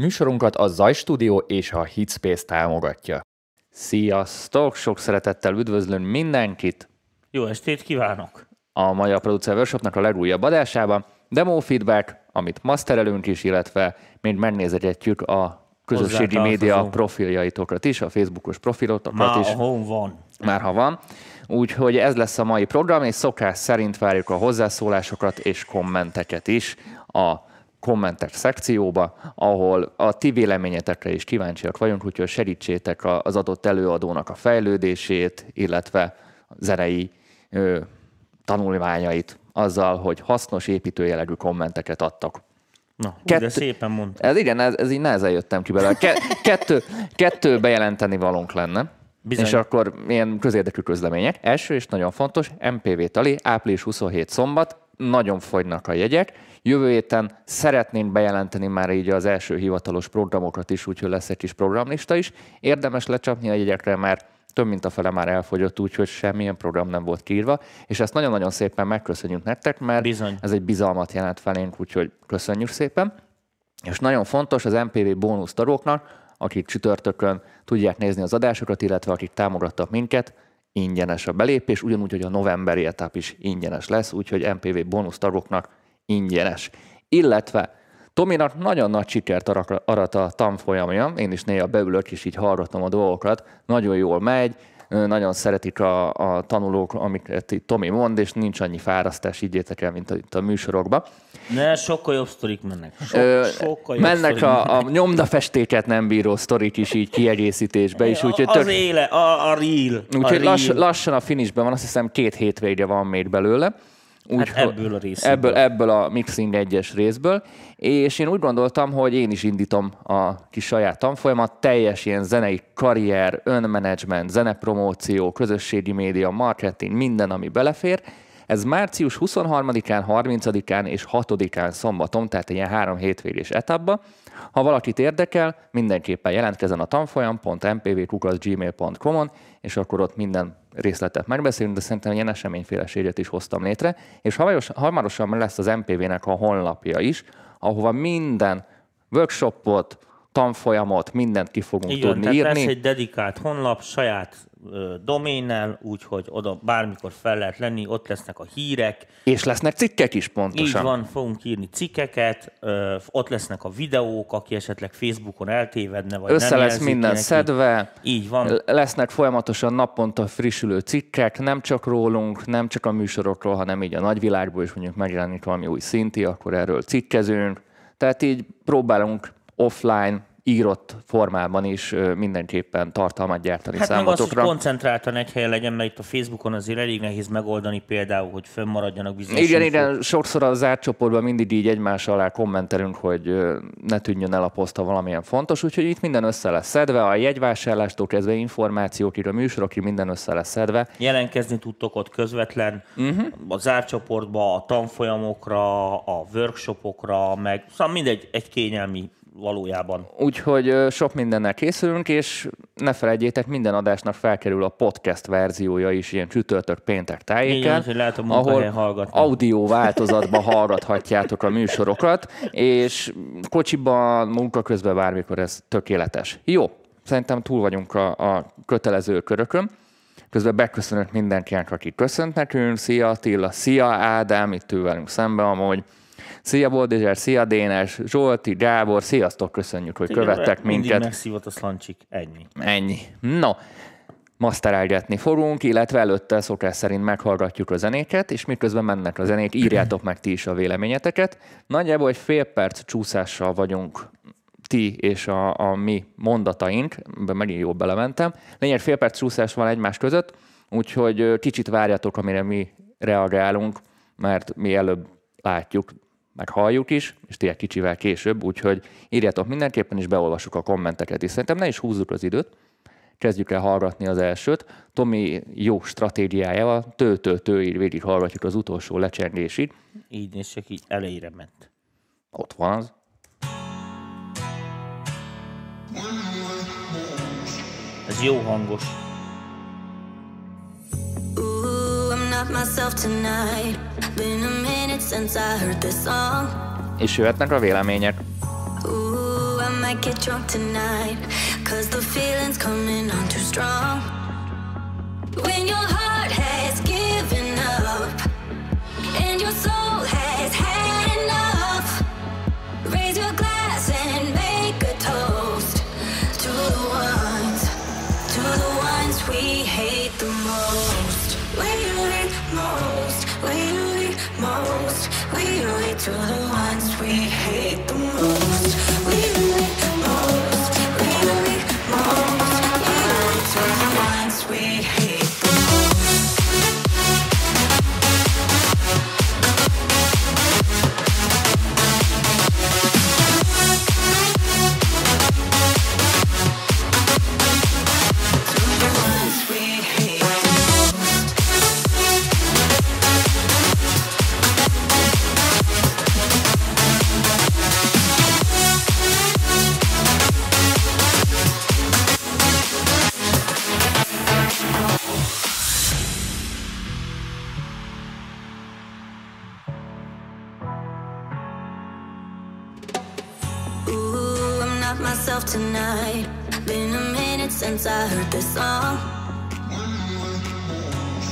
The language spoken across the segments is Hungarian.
Műsorunkat a Zaj Studio és a Hitspace támogatja. Sziasztok! Sok szeretettel üdvözlöm mindenkit Jó estét kívánok! a Magyar Producer Workshopnak a legújabb adásában. Demo feedback, amit masterelünk is, illetve még megnézetjük a közösségi média profiljaitokat is, a Facebookos profilotokat Már is. a home van. már ha van. Úgyhogy ez lesz a mai program, és szokás szerint várjuk a hozzászólásokat és kommenteket is a kommentek szekcióba, ahol a ti véleményetekre is kíváncsiak vagyunk, úgyhogy segítsétek az adott előadónak a fejlődését, illetve zenei ö, tanulmányait azzal, hogy hasznos építőjelegű kommenteket adtak. Na, hú, Kettő- de szépen mondta. Ez igen, ez, ez így nehezen jöttem ki belőle. Ke, kettő, kettő bejelenteni valónk lenne. Bizony. És akkor ilyen közérdekű közlemények. Első és nagyon fontos, MPV Tali, április 27 szombat, nagyon fogynak a jegyek. Jövő héten szeretnénk bejelenteni már így az első hivatalos programokat is, úgyhogy lesz egy kis programlista is. Érdemes lecsapni a jegyekre, mert több mint a fele már elfogyott, úgyhogy semmilyen program nem volt kiírva, és ezt nagyon-nagyon szépen megköszönjük nektek, mert Bizony. ez egy bizalmat jelent felénk, úgyhogy köszönjük szépen. És nagyon fontos az MPV bónusz tagoknak, akik csütörtökön tudják nézni az adásokat, illetve akik támogattak minket, ingyenes a belépés, ugyanúgy, hogy a novemberi etap is ingyenes lesz, úgyhogy MPV bónusz tagoknak ingyenes. Illetve Tominak nagyon nagy sikert arat a tanfolyamja, én is néha beülök és így hallgatom a dolgokat, nagyon jól megy, nagyon szeretik a, a tanulók, amiket itt Tomi mond, és nincs annyi fárasztás, így el, mint a, itt a műsorokban. Ne, sokkal jobb sztorik mennek. Sok, Ö, sokkal jobb mennek a, a nyomdafestéket nem bíró sztorik is így kiegészítésbe is, úgyhogy az tök, éle, a, a real. úgyhogy lass, lassan a finishben van, azt hiszem két hétvége van még belőle. Úgy, Hát ebből a részből. Ebből, ebből a mixing egyes részből, és én úgy gondoltam, hogy én is indítom a kis saját tanfolyamat, teljes ilyen zenei karrier, önmenedzsment, zenepromóció, közösségi média, marketing, minden, ami belefér. Ez március 23-án, 30-án és 6-án szombaton, tehát ilyen három hétvégés etapba. Ha valakit érdekel, mindenképpen jelentkezzen a tanfolyam.mpvkukaszgmail.com-on, és akkor ott minden részletet megbeszélünk, de szerintem ilyen eseményféleséget is hoztam létre. És hamaros- hamarosan lesz az MPV-nek a honlapja is, ahova minden workshopot, tanfolyamot, mindent ki fogunk Igen, tudni tehát írni. lesz egy dedikált honlap saját ö, doménnel, úgyhogy oda bármikor fel lehet lenni, ott lesznek a hírek, És lesznek cikkek is pontosan. Így van, fogunk írni cikkeket, ö, ott lesznek a videók, aki esetleg Facebookon eltévedne, vagy Össze nem lesz minden neki. szedve, Így van. Lesznek folyamatosan naponta frissülő cikkek, nem csak rólunk, nem csak a műsorokról, hanem így a nagyvilágból is mondjuk megjelenik valami új szinti, akkor erről cikkezünk. Tehát így próbálunk offline, írott formában is mindenképpen tartalmat gyártani Hát meg az, hogy számotokra. koncentráltan egy helyen legyen, mert itt a Facebookon azért elég nehéz megoldani például, hogy fönnmaradjanak bizonyos Igen, infók. igen, sokszor a zárt csoportban mindig így egymás alá kommentelünk, hogy ne tűnjön el a poszt, ha valamilyen fontos, úgyhogy itt minden össze lesz szedve, a jegyvásárlástól kezdve információkig, a műsorokig minden össze lesz szedve. Jelentkezni tudtok ott közvetlen uh-huh. a zárt csoportba, a tanfolyamokra, a workshopokra, meg szóval mindegy, egy kényelmi valójában. Úgyhogy sok mindennel készülünk, és ne felejtjétek, minden adásnak felkerül a podcast verziója is, ilyen csütörtök, péntek tájéken, hogy lehet a ahol hallgatni. audio változatban hallgathatjátok a műsorokat, és kocsiban, munka közben bármikor ez tökéletes. Jó, szerintem túl vagyunk a, a kötelező körökön. Közben beköszönök mindenkinek, aki köszönt nekünk. Szia Attila, szia Ádám, itt ül velünk szembe amúgy. Szia Boldizser, szia Dénes, Zsolti, Gábor, sziasztok, köszönjük, hogy követtek Mindig minket. megszívott a szlancsik. Ennyi. Ennyi. No, maszterálgatni fogunk, illetve előtte szokás szerint meghallgatjuk a zenéket, és miközben mennek a zenék, írjátok meg ti is a véleményeteket. Nagyjából egy fél perc csúszással vagyunk ti és a, a mi mondataink, ebben megint jól belementem. Lényeg fél perc csúszás van egymás között, úgyhogy kicsit várjatok, amire mi reagálunk, mert mi előbb látjuk, meg halljuk is, és ti egy kicsivel később, úgyhogy írjátok mindenképpen, és beolvasjuk a kommenteket is. Szerintem ne is húzzuk az időt, kezdjük el hallgatni az elsőt. Tomi jó stratégiájával, tő-tő-tő, így végig hallgatjuk az utolsó lecsengésig. Így és csak így elejére ment. Ott van az. Ez jó hangos. És jöhetnek a vélemények. Ooh, I'm might get drunk tonight. Cause the feeling's coming on too strong. When your heart to the ones we This song.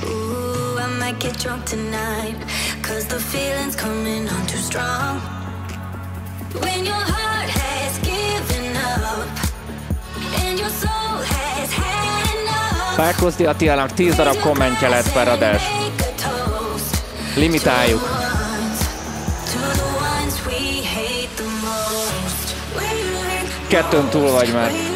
Ooh, I might get drunk tonight. Cause the feeling's coming on too strong. When your heart has given up and your soul has had enough. Párkozdi Attilának 10 darab kommentje lett per adás. Limitáljuk. The the Kettőn túl vagy már.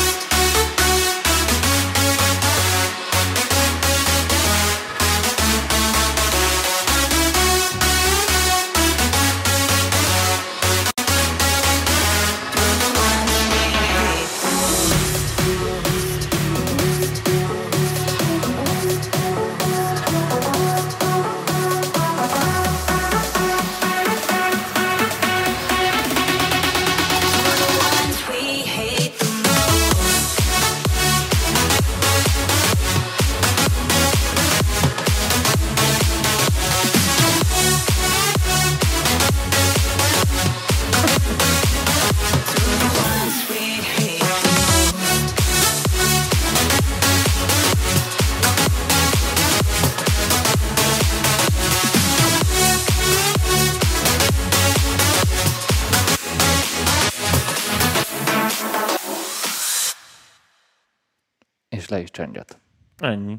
Ennyi.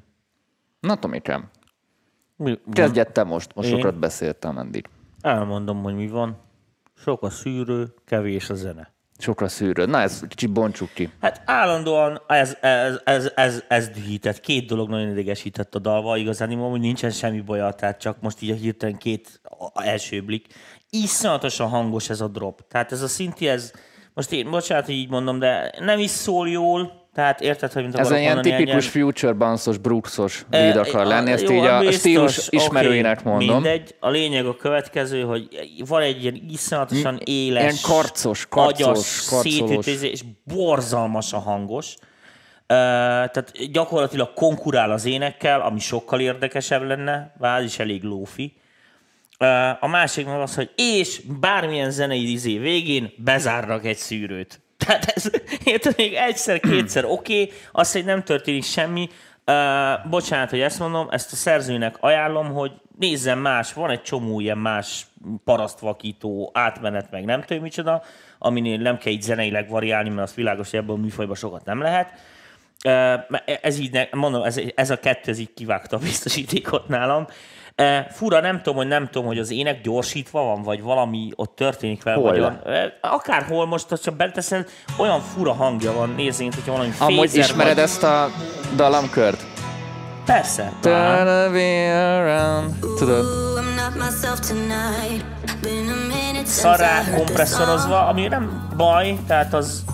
Na Tomikám, Mi, kezdjed te most. Most Én? sokat beszéltem eddig. Elmondom, hogy mi van. Sok a szűrő, kevés a zene. Sokra szűrőd. Na, ezt kicsit bontsuk ki. Hát állandóan ez, ez, ez, ez, ez dühített. Két dolog nagyon idegesített a dalba, igazán hogy nincsen semmi baja, tehát csak most így a hirtelen két a- első blik. Iszonyatosan hangos ez a drop. Tehát ez a szinti, ez, most én, bocsánat, hogy így mondom, de nem is szól jól, tehát érted, hogy mint Ez akarok egy ilyen tipikus ilyen- future bounce-os, Brooksos lead akar lenni. Ezt jó, így a biztos, stílus ismerőinek mondom. Mindegy, a lényeg a következő, hogy van egy ilyen iszonyatosan éles, Ilyen karcos, karcos, agyas, szétütőzés, és borzalmas a hangos. Tehát gyakorlatilag konkurál az énekkel, ami sokkal érdekesebb lenne, bár is elég lófi. A másik meg az, hogy és bármilyen zenei izé végén bezárnak egy szűrőt. Tehát ez, érted, még egyszer, kétszer oké, okay, azt, hogy nem történik semmi. Uh, bocsánat, hogy ezt mondom, ezt a szerzőnek ajánlom, hogy nézzen más, van egy csomó ilyen más parasztvakító átmenet, meg nem tudom micsoda, aminél nem kell így zeneileg variálni, mert az világos, hogy ebből a műfajban sokat nem lehet. Uh, ez így, ne- mondom, ez, ez a kettő, ez így kivágta a biztosítékot nálam. Uh, fura, nem tudom, hogy nem tudom, hogy az ének gyorsítva van, vagy valami ott történik vele. Hol? Vagy olyan, uh, akárhol most, ha csak beteszed, olyan fura hangja van, nézzék, hogyha valami Amúgy fézer ismered vagy... ezt a dallamkört? Persze. Turn around. Tudod? Song. kompresszorozva, ami nem baj, tehát az...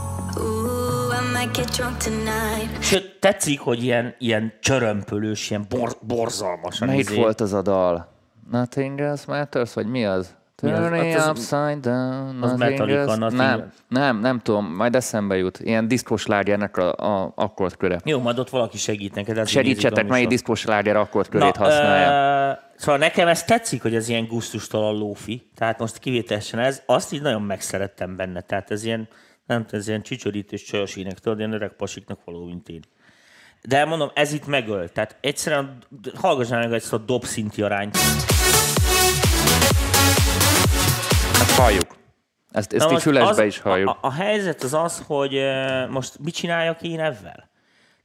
Sőt, tetszik, hogy ilyen, ilyen csörömpölős, ilyen bor, borzalmas. Melyik volt az a dal? Nothing else matters, vagy mi az? Mi az? Turning Hát az- upside down. az Metallica, else- Nothing Nem, nem, nem tudom, majd eszembe jut. Ilyen diszkos lágernek a, a akkordköre. Jó, majd ott valaki segít neked. Segítsetek, nézzük a melyik műsort. diszkos láger akkordkörét használja. Ö, szóval nekem ez tetszik, hogy ez ilyen gusztustalan lófi. Tehát most kivételesen ez, azt így nagyon megszerettem benne. Tehát ez ilyen, nem tudom, ez ilyen csicsorítős csajos ének, tudod, ilyen öreg pasiknak való, mint én. De mondom, ez itt megöl. Tehát egyszerűen hallgassál meg ezt a dobszinti arányt. Ezt halljuk. Ezt, ezt így most fülesbe az- is halljuk. A, a, a helyzet az az, hogy ö, most mit csináljak én ezzel?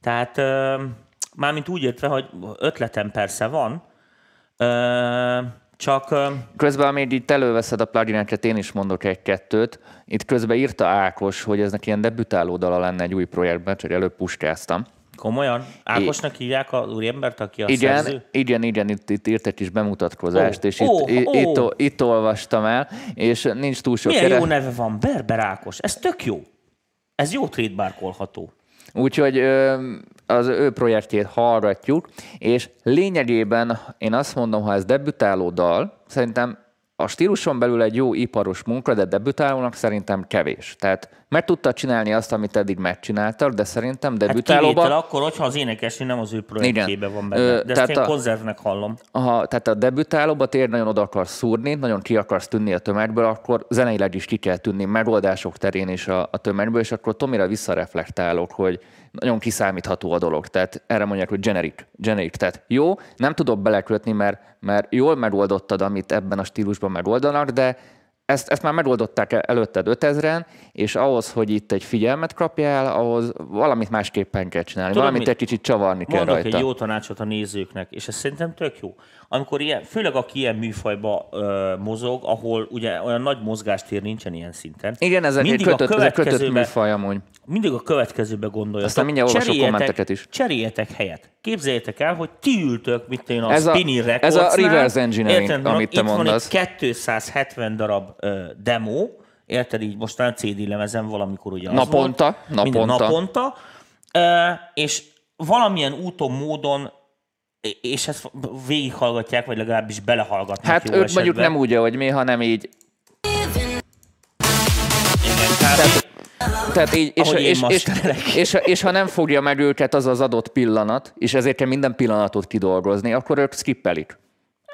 Tehát ö, mármint úgy értve, hogy ötletem persze van, ö, csak Közben, amíg itt előveszed a plugineket, én is mondok egy-kettőt. Itt közben írta Ákos, hogy ez neki ilyen debütáló dala lenne egy új projektben, csak előbb puskáztam. komolyan. Ákosnak hívják a úriembert, aki a Igen, szerző? igen, igen, itt, itt írt egy kis bemutatkozást, Ó, és itt, ó, itt, ó. itt, itt olvastam el, és nincs túl sok Milyen kere. jó neve van, Berber Ákos. Ez tök jó. Ez jó trademarkolható. Úgyhogy ö, az ő projektjét hallgatjuk, és lényegében én azt mondom, ha ez debütáló dal, szerintem a stíluson belül egy jó iparos munka, de debütálónak szerintem kevés. Tehát meg tudta csinálni azt, amit eddig megcsináltak, de szerintem Hát kivétel debütálóban... akkor, hogyha az énekesnő nem az ő projektjében van benne. De ezt tehát a- konzervnek hallom. Ha, tehát a debütálóba tényleg nagyon oda akarsz szúrni, nagyon ki akarsz tűnni a tömegből, akkor zeneileg is ki kell tűnni, megoldások terén is a, a tömegből, és akkor Tomira visszareflektálok, hogy nagyon kiszámítható a dolog. Tehát erre mondják, hogy generic. generic. Tehát jó, nem tudok belekötni, mert, mert jól megoldottad, amit ebben a stílusban megoldanak, de ezt, ezt már megoldották el- előtted 5000-en, és ahhoz, hogy itt egy figyelmet kapjál, ahhoz valamit másképpen kell csinálni, Tudod valamit mit? egy kicsit csavarni kell Mondok rajta. egy jó tanácsot a nézőknek, és ez szerintem tök jó. Amikor ilyen, főleg aki ilyen műfajba ö, mozog, ahol ugye olyan nagy mozgástér nincsen ilyen szinten. Igen, ez egy mindig a kötött, ez egy kötött műfaj amúgy. mindig a következőbe gondoljatok. Aztán mindjárt olvasok kommenteket is. Cseréljetek helyet. Képzeljétek el, hogy ti ültök, mit én a Ez a- Spinning ez a reverse engineering, mondom, amit te itt mondasz. van egy 270 darab demo, érted így most a CD lemezen valamikor ugye az Naponta, volt. Naponta. naponta. És valamilyen úton, módon és ezt végighallgatják, vagy legalábbis belehallgatnak Hát jó ők esetben. mondjuk nem úgy, ahogy mi, hanem így. Igen, tehát, Tehát így, és, és, és, masterelek. és, és, ha nem fogja meg őket az az adott pillanat, és ezért kell minden pillanatot kidolgozni, akkor ők skippelik.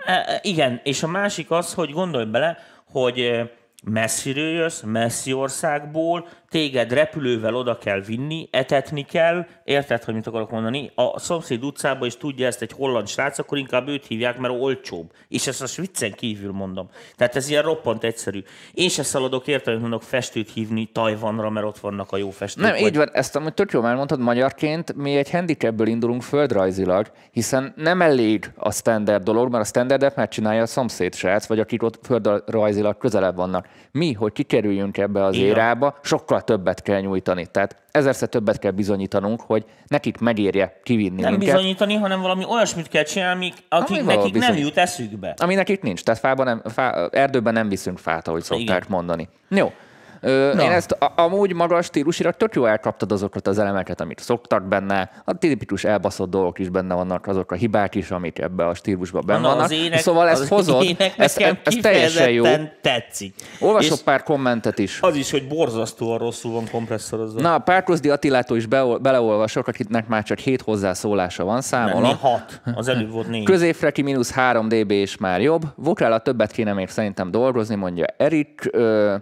E, Igen, és a másik az, hogy gondolj bele, hogy e, messziről jössz, messzi országból, téged repülővel oda kell vinni, etetni kell, érted, hogy mit akarok mondani? A szomszéd utcába is tudja ezt egy holland srác, akkor inkább őt hívják, mert olcsóbb. És ezt most viccen kívül mondom. Tehát ez ilyen roppant egyszerű. Én se szaladok, érted, hogy mondok festőt hívni Tajvanra, mert ott vannak a jó festők. Nem, vagy- így van, ezt amúgy tök jól elmondtad, magyarként mi egy handicapből indulunk földrajzilag, hiszen nem elég a standard dolog, mert a standardet megcsinálja a szomszéd srác, vagy akik ott földrajzilag közelebb vannak. Mi, hogy kikerüljünk ebbe az Igen. érába, sokkal többet kell nyújtani. Tehát ezerszer többet kell bizonyítanunk, hogy nekik megérje kivinni nem minket. bizonyítani, hanem valami olyasmit kell csinálni, amik- akik Ami nekik nem jut eszükbe. Ami nekik nincs. Tehát fában nem, fá, erdőben nem viszünk fát, ahogy szokták Igen. mondani. Jó. Ö, Na. én ezt a, amúgy maga a stílusilag tök jó elkaptad azokat az elemeket, amit szoktak benne, a tipikus elbaszott dolgok is benne vannak, azok a hibák is, amik ebbe a stílusban benne Na, vannak. az ének, szóval ezt hozod, ez, ez, ez teljesen jó. tetszik. Olvasok És pár kommentet is. az is, hogy borzasztóan rosszul van kompresszorozva. Na, Párkozdi Attilától is beol, beleolvasok, akiknek már csak hét hozzászólása van, Nem, számolom. né, hat. Az előbb volt négy. Középfreki mínusz 3 dB és már jobb. Vokrála többet kéne még szerintem dolgozni, mondja Erik. Ö,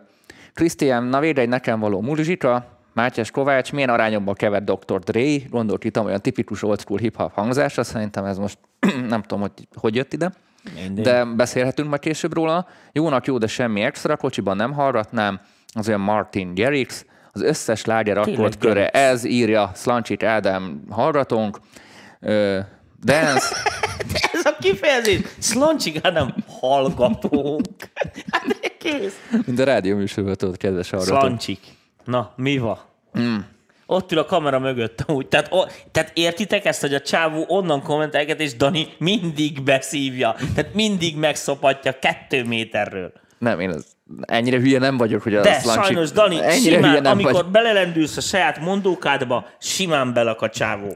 Krisztián, na védj egy nekem való muzsika. Mátyás Kovács, milyen arányokban kevert Dr. Dre? Gondolt itt olyan tipikus old school hip-hop hangzásra, szerintem ez most nem tudom, hogy hogy jött ide. Mindegy. De beszélhetünk majd később róla. Jónak jó, de semmi extra, kocsiban nem hallgatnám. Az olyan Martin Garrix, az összes láger akkord köre, ez írja Slancsit Ádám hallgatónk. Dance, Ez a kifejezés. Szlancsik, hát nem hallgatónk. Hát de kész. mint a rádió műsorban tudod, kedves hallgatók. Szlancsik. Na, mi van? Mm. Ott ül a kamera mögött úgy. Tehát, o, tehát értitek ezt, hogy a csávó onnan kommentelget, és Dani mindig beszívja. Tehát mindig megszopatja kettő méterről. Nem, én az, ennyire hülye nem vagyok, hogy a De Slancsi- sajnos, Dani, ennyire hülye simán, nem amikor vagy. belelendülsz a saját mondókádba, simán belak a csávó.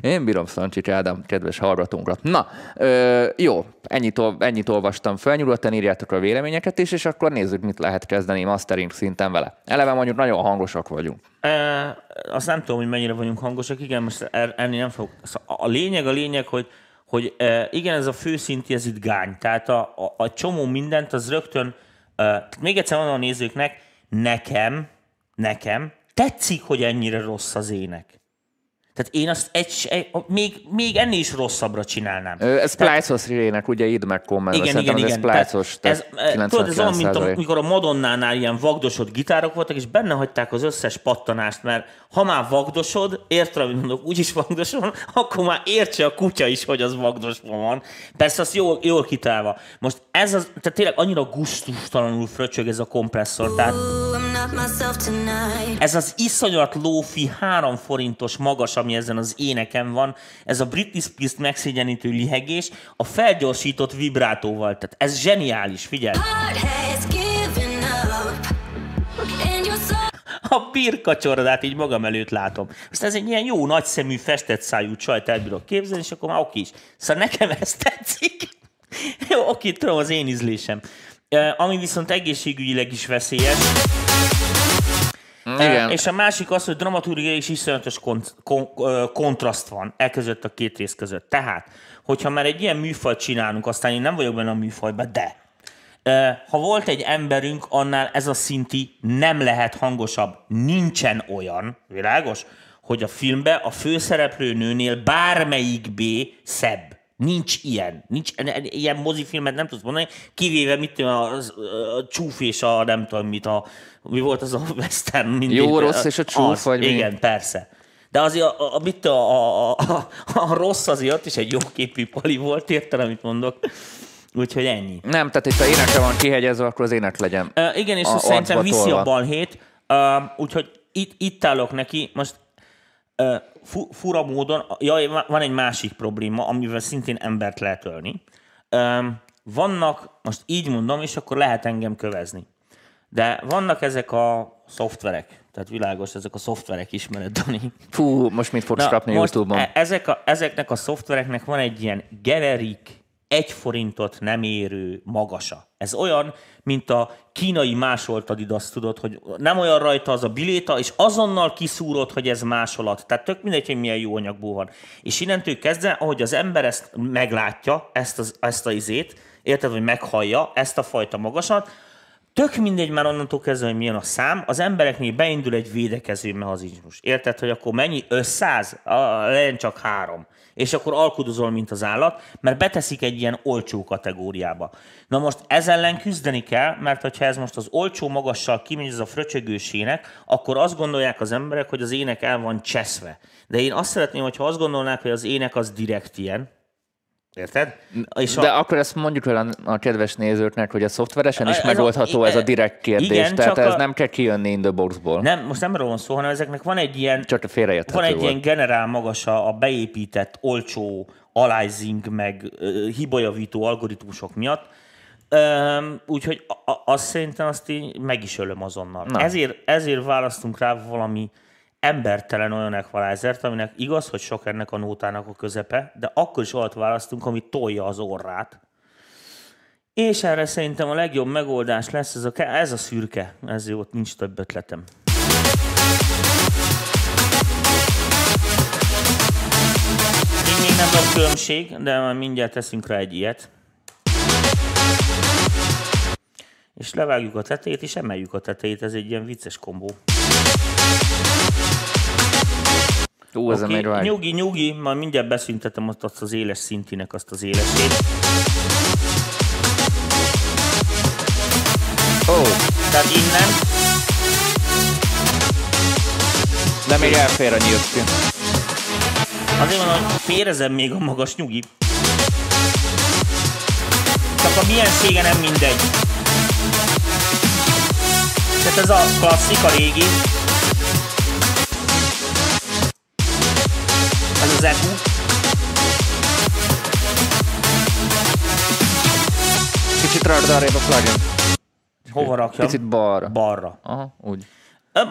Én, bírom Szancsics Ádám, kedves hallgatónkat. Na, ö, jó, ennyit, ennyit olvastam fel, nyugodtan írjátok a véleményeket is, és akkor nézzük, mit lehet kezdeni mastering szinten vele. Eleve mondjuk nagyon hangosak vagyunk. E, azt nem tudom, hogy mennyire vagyunk hangosak, igen, most er- ennél nem fogok. Szóval A lényeg, a lényeg, hogy, hogy igen, ez a főszinti, ez itt gány. Tehát a, a, a csomó mindent, az rögtön, tehát még egyszer mondom a nézőknek, nekem, nekem tetszik, hogy ennyire rossz az ének. Tehát én azt egy, egy még, még ennél is rosszabbra csinálnám. Ö, Ez Splice-os rének, ugye id meg kommentben. Igen, igen, Szerintem igen. ez Splice-os, ez, tudod, ez olyan, mint 99%. amikor a Madonnánál ilyen vagdosott gitárok voltak, és benne hagyták az összes pattanást, mert ha már vagdosod, érted, amit mondok, úgyis vagdoson, akkor már értse a kutya is, hogy az vagdosva van. Persze az jól, jól kitálva. Most ez az, tehát tényleg annyira gusztustalanul fröcsög ez a kompresszor, tehát ez az iszonyat lófi, három forintos magas, ami ezen az éneken van, ez a Britney Spears-t megszégyenítő lihegés, a felgyorsított vibrátóval. Tehát ez zseniális, figyelj! Heart has A birkacsorodát így magam előtt látom. Aztán ez egy ilyen jó, nagyszemű, festett szájú csajt el bírok képzelni, és akkor már oké is. Szóval nekem ez tetszik. Jó, oké, tudom, az én ízlésem. Ami viszont egészségügyileg is veszélyes, Igen. És a másik az, hogy dramaturgiai és iszonyatos kont- kon- kontraszt van e között a két rész között. Tehát, hogyha már egy ilyen műfajt csinálunk, aztán én nem vagyok benne a műfajban, de ha volt egy emberünk, annál ez a szinti nem lehet hangosabb. Nincsen olyan, világos, hogy a filmbe a főszereplő nőnél bármelyik B szebb. Nincs ilyen. Nincs ilyen mozifilmet nem tudsz mondani, kivéve mit tudom, a, a csúf és a nem tudom mit, a, mi volt az a western mindig. Jó, rossz és a csúf, az, vagy mi? Igen, persze. De azért a, a, mit a, a, a, a, rossz azért ott is egy jó képű pali volt, érted, amit mondok. Úgyhogy ennyi. Nem, tehát itt a énekre van kihegyezve, akkor az ének legyen. Uh, igen, és A- szerintem viszi a balhét, uh, úgyhogy itt, itt állok neki. Most uh, fu, fura módon, ja, van egy másik probléma, amivel szintén embert lehet ölni. Um, vannak, most így mondom, és akkor lehet engem kövezni. De vannak ezek a szoftverek, tehát világos, ezek a szoftverek ismered, Dani. Fú, most mit fogsz kapni most YouTube-on? e- ezek a, ezeknek a szoftvereknek van egy ilyen generik, egy forintot nem érő magasa. Ez olyan, mint a kínai másolt Adidas, tudod, hogy nem olyan rajta az a biléta, és azonnal kiszúrod, hogy ez másolat. Tehát tök mindegy, hogy milyen jó anyagból van. És innentől kezdve, ahogy az ember ezt meglátja, ezt, az, ezt a izét, érted, hogy meghallja ezt a fajta magasat, Tök mindegy már onnantól kezdve, hogy milyen a szám, az embereknél beindul egy védekező mechanizmus. Érted, hogy akkor mennyi? 500? A, legyen csak három. És akkor alkudozol, mint az állat, mert beteszik egy ilyen olcsó kategóriába. Na most ez ellen küzdeni kell, mert hogyha ez most az olcsó magassal kimegy ez a fröcsögős ének, akkor azt gondolják az emberek, hogy az ének el van cseszve. De én azt szeretném, hogyha azt gondolnák, hogy az ének az direkt ilyen, Érted? És De akkor ezt mondjuk el a, a kedves nézőknek, hogy a szoftveresen is Ez a- megoldható ez a direkt kérdés. igen, tehát ez a- nem kell kijönni in the boxból. Nem, most nem arról van szó, hanem ezeknek van egy ilyen, Csak a van egy volt. ilyen generál magas a, a beépített, olcsó aliasing, meg ö, hibajavító algoritmusok miatt. Öm, úgyhogy a, a, azt szerintem azt én meg is ölöm azonnal. Na. Ezért, ezért választunk rá valami embertelen olyan equalizert, aminek igaz, hogy sok ennek a nótának a közepe, de akkor is olyat választunk, ami tolja az orrát. És erre szerintem a legjobb megoldás lesz ez a, ez a szürke. Ez jó, ott nincs több ötletem. Még, még nem van különbség, de majd mindjárt teszünk rá egy ilyet. És levágjuk a tetejét, és emeljük a tetejét. Ez egy ilyen vicces kombó. Ú, ez okay. megy Nyugi, nyugi, majd mindjárt beszüntetem azt, azt az éles szintinek azt az élesét. Ó, Tehát innen, de még elfér a nyílt ki. azért mondom, hogy félrezem még a magas nyugi. Csak a miensége nem mindegy. Tehát ez a klasszik, a régi. EQ. Kicsit rakd arrébb a plugin. Hova rakjam? Picit balra. Balra. Aha, úgy.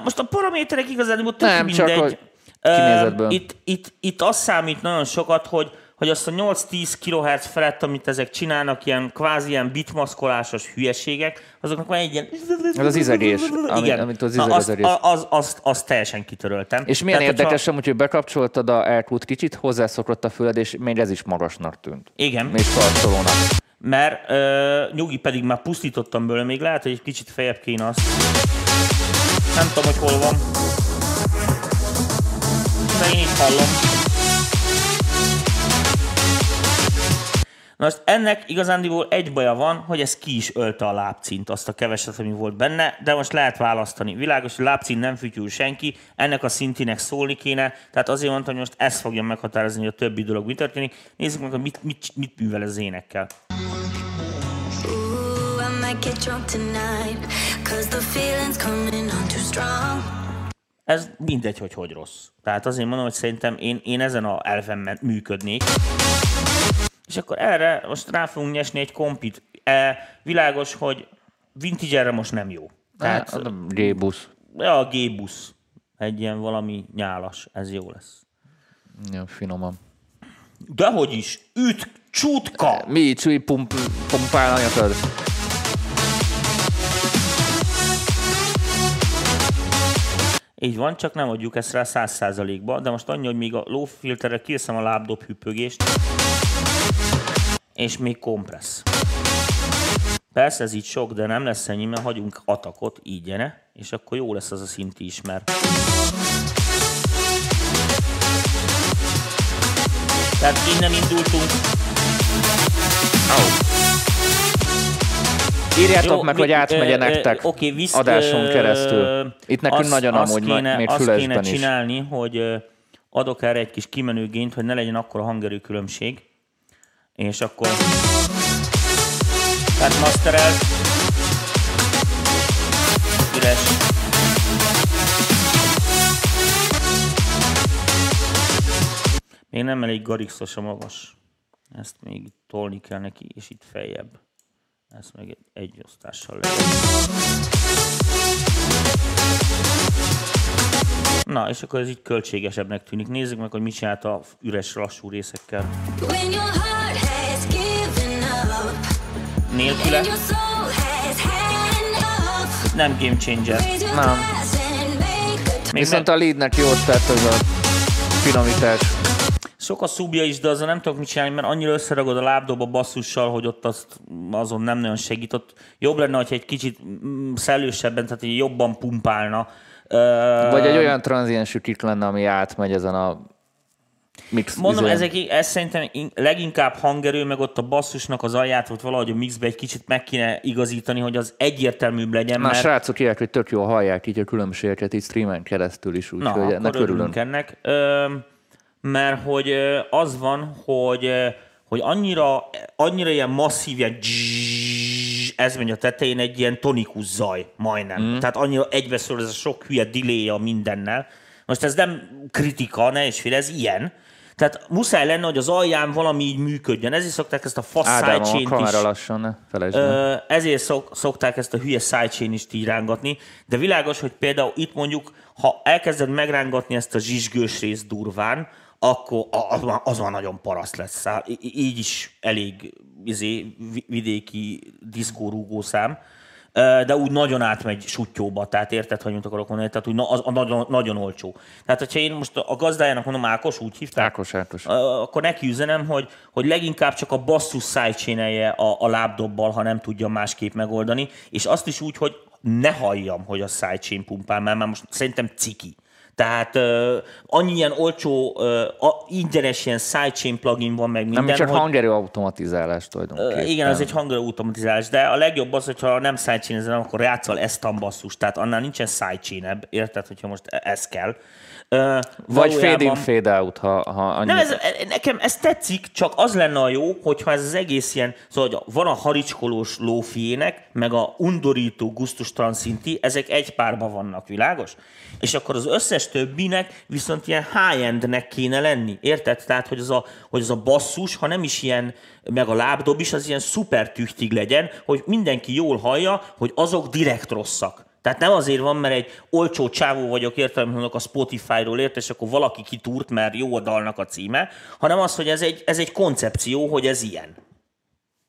Most a paraméterek igazán tök Nem, csak mindegy. hogy- Kinézetből. Itt, itt, itt az számít nagyon sokat, hogy, hogy azt a 8-10 kHz felett, amit ezek csinálnak, ilyen kvázi ilyen bitmaszkolásos hülyeségek, azoknak van egy ilyen... Ez az izegés, Igen. amit az izeg- azt, az az, az, azt, azt teljesen kitöröltem. És milyen Tehát, érdekes, hogyha- amúgy, hogy bekapcsoltad a aircut kicsit, hozzászokott a füled, és még ez is magasnak tűnt. Igen. És karcolónak. Mert ö, nyugi pedig már pusztítottam belőle, még lehet, hogy egy kicsit fejebb kéne azt. Nem tudom, hogy hol van. De én itt hallom. Na most ennek igazándiból egy baja van, hogy ez ki is ölte a lábcint, azt a keveset, ami volt benne, de most lehet választani. Világos, hogy lábcint nem fütyül senki, ennek a szintinek szólni kéne, tehát azért mondtam, hogy most ez fogja meghatározni, hogy a többi dolog mi történik. Nézzük meg, hogy mit, mit, mit művel az énekkel. Ez mindegy, hogy hogy rossz. Tehát azért mondom, hogy szerintem én, én ezen a elven működnék. És akkor erre most rá fogunk nyesni egy kompit. E, világos, hogy vintage most nem jó. Tehát, Tehát a G-busz. ja, a G-busz. Egy ilyen valami nyálas, ez jó lesz. Ja, finoman. Dehogy is, üt, csutka! Mi csúly pump, pumpál anyagod? Így van, csak nem adjuk ezt rá száz százalékba, de most annyi, hogy még a low filterre kiveszem a lábdob hüppögést, és még kompressz. Persze ez így sok, de nem lesz ennyi, mert hagyunk atakot, így gyere, és akkor jó lesz az a szinti is, mert... Tehát innen indultunk, Írjátok Jó, meg, mi- hogy átmegye ö, ö, nektek oké, visz- adáson ö, keresztül. Itt nekünk azt- nagyon azt amúgy, kéne, még azt kéne fülesben is. csinálni, hogy ö, adok erre egy kis kimenő gént, hogy ne legyen akkor a hangerő különbség. És akkor... Tehát masterel. Üres. Még nem elég garixos a magas. Ezt még tolni kell neki, és itt feljebb. Ezt meg egy, osztással legyen. Na, és akkor ez így költségesebbnek tűnik. Nézzük meg, hogy mit csinált a üres, lassú részekkel. Nélküle nem game changer. Nem. Még Viszont meg, a leadnek jót tett ez a finomítás. Sok a szubja is, de azzal nem tudok mit csinálni, mert annyira összeragod a lábdob a basszussal, hogy ott azt, azon nem nagyon segított. Jobb lenne, hogyha egy kicsit mm, szellősebben, tehát így jobban pumpálna. Vagy egy olyan tranziensű kick lenne, ami átmegy ezen a mix Mondom, izén. ezek, ez szerintem in- leginkább hangerő, meg ott a basszusnak az alját ott valahogy a mixbe egy kicsit meg kéne igazítani, hogy az egyértelműbb legyen, Na, a mert... srácok írják, hogy tök jól hallják így a különbségeket így streamen keresztül is, úgyhogy ennek örülünk. ennek. Ö, mert hogy az van, hogy, hogy annyira, annyira ilyen masszív, ilyen dzszzz, ez megy a tetején egy ilyen tonikus zaj, majdnem. Mm. Tehát annyira egybeszól ez a sok hülye delay a mindennel. Most ez nem kritika, ne is fél, ez ilyen. Tehát muszáj lenne, hogy az alján valami így működjön. Ezért szokták ezt a fasz Ádám, a sidechain-t kamera is. lassan, ne felejtsd el. Ö, ezért szok, szokták ezt a hülye sidechain is így rángatni, de világos, hogy például itt mondjuk, ha elkezded megrángatni ezt a zsizsgős részt durván, akkor az már, nagyon paraszt lesz. Szá- í- Így is elég izé, vi- vidéki diszkórúgó szám, de úgy nagyon átmegy sutyóba, tehát érted, hogy mit akarok mondani, tehát úgy na, az, a nagyon, nagyon olcsó. Tehát, hogyha én most a gazdájának mondom, Ákos, úgy hívták? Ákos, Ákos. Akkor neki üzenem, hogy, hogy leginkább csak a basszus sidechain a, a lábdobbal, ha nem tudja másképp megoldani, és azt is úgy, hogy ne halljam, hogy a sidechain pumpál, mert már most szerintem ciki. Tehát uh, annyi ilyen olcsó, uh, ingyenes ilyen sidechain plugin van meg minden, Nem, csak hogy, hangerő automatizálás tulajdonképpen. igen, az egy hangerő automatizálás, de a legjobb az, hogyha nem sidechain akkor játszol ezt basszus, tehát annál nincsen sidechain érted, hogyha most ez kell. Ö, Vagy fade in, fade out, ha, ha annyi... nem, ez, nekem ez tetszik, csak az lenne a jó, hogyha ez az egész ilyen, szóval hogy van a haricskolós lófiének, meg a undorító gusztustalan szinti, ezek egy párban vannak, világos? És akkor az összes többinek viszont ilyen high-endnek kéne lenni, érted? Tehát, hogy az, a, hogy az a basszus, ha nem is ilyen, meg a lábdob is, az ilyen szuper tüchtig legyen, hogy mindenki jól hallja, hogy azok direkt rosszak. Tehát nem azért van, mert egy olcsó csávó vagyok, értelemben a Spotify-ról ért, és akkor valaki kitúrt, mert jó a dalnak a címe, hanem az, hogy ez egy, ez egy koncepció, hogy ez ilyen.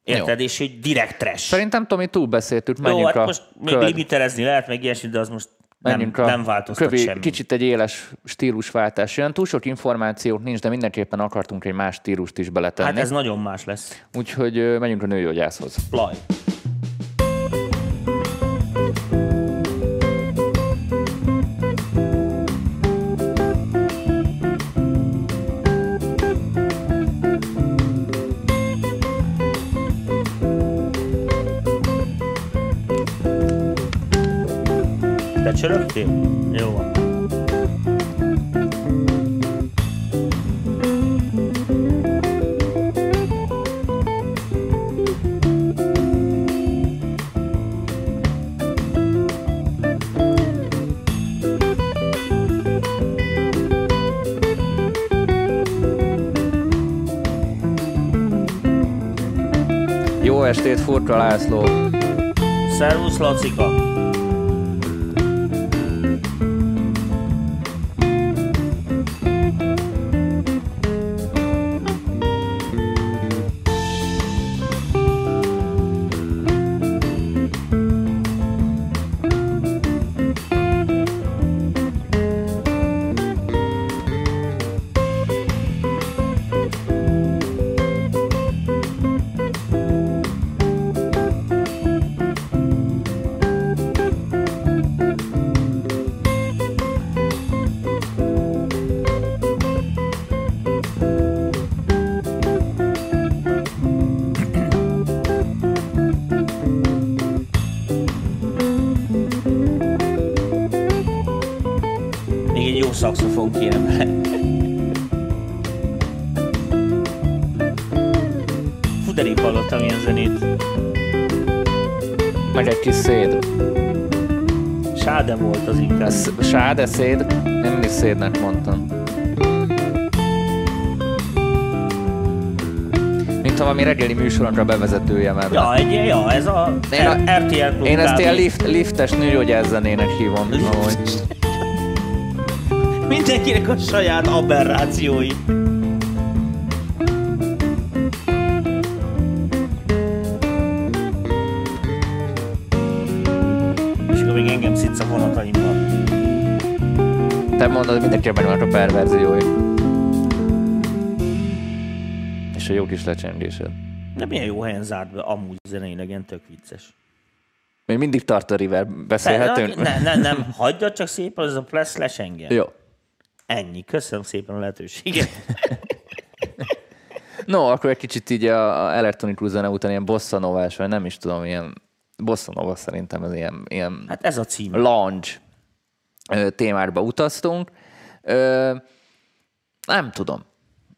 Érted? Jó. És hogy direkt trash. Szerintem, Tomi, túlbeszéltük, Jó, menjünk hát a most még követ- limiterezni lehet, meg ilyesmi, de az most nem, menjünk a nem változtat kövi, semmi. Kicsit egy éles stílusváltás jön. Túl sok információt nincs, de mindenképpen akartunk egy más stílust is beletenni. Hát ez nagyon más lesz. Úgyhogy menjünk a nőgyógyászhoz. Plaj. Furka László! Szervusz, Lacika! Sáde széd? Én mindig szédnek mondtam. Mint ha valami reggeli műsorokra bevezetője már. Ja, egy, ja, ez a, Én a- RTL Klub Én ezt ilyen lift, liftes nőgyógyász zenének hívom. Ahogy. Mindenkinek a saját aberrációi. Te mondod, mindenkiben vannak a perverziói. És a jó kis lecsengésed. De milyen jó helyen zárt be, amúgy zeneileg ilyen tök vicces. Még mindig tart a river, beszélhetünk? Ne, ne, nem, hagyja csak szépen, az a plusz les engem. Jó. Ennyi, köszönöm szépen a lehetőséget. No, akkor egy kicsit így a, a elektronikus zene után ilyen bossa novás, vagy nem is tudom, ilyen bossa nova szerintem ez ilyen, ilyen Hát ez a cím. lounge ö, témába utaztunk. Nem tudom.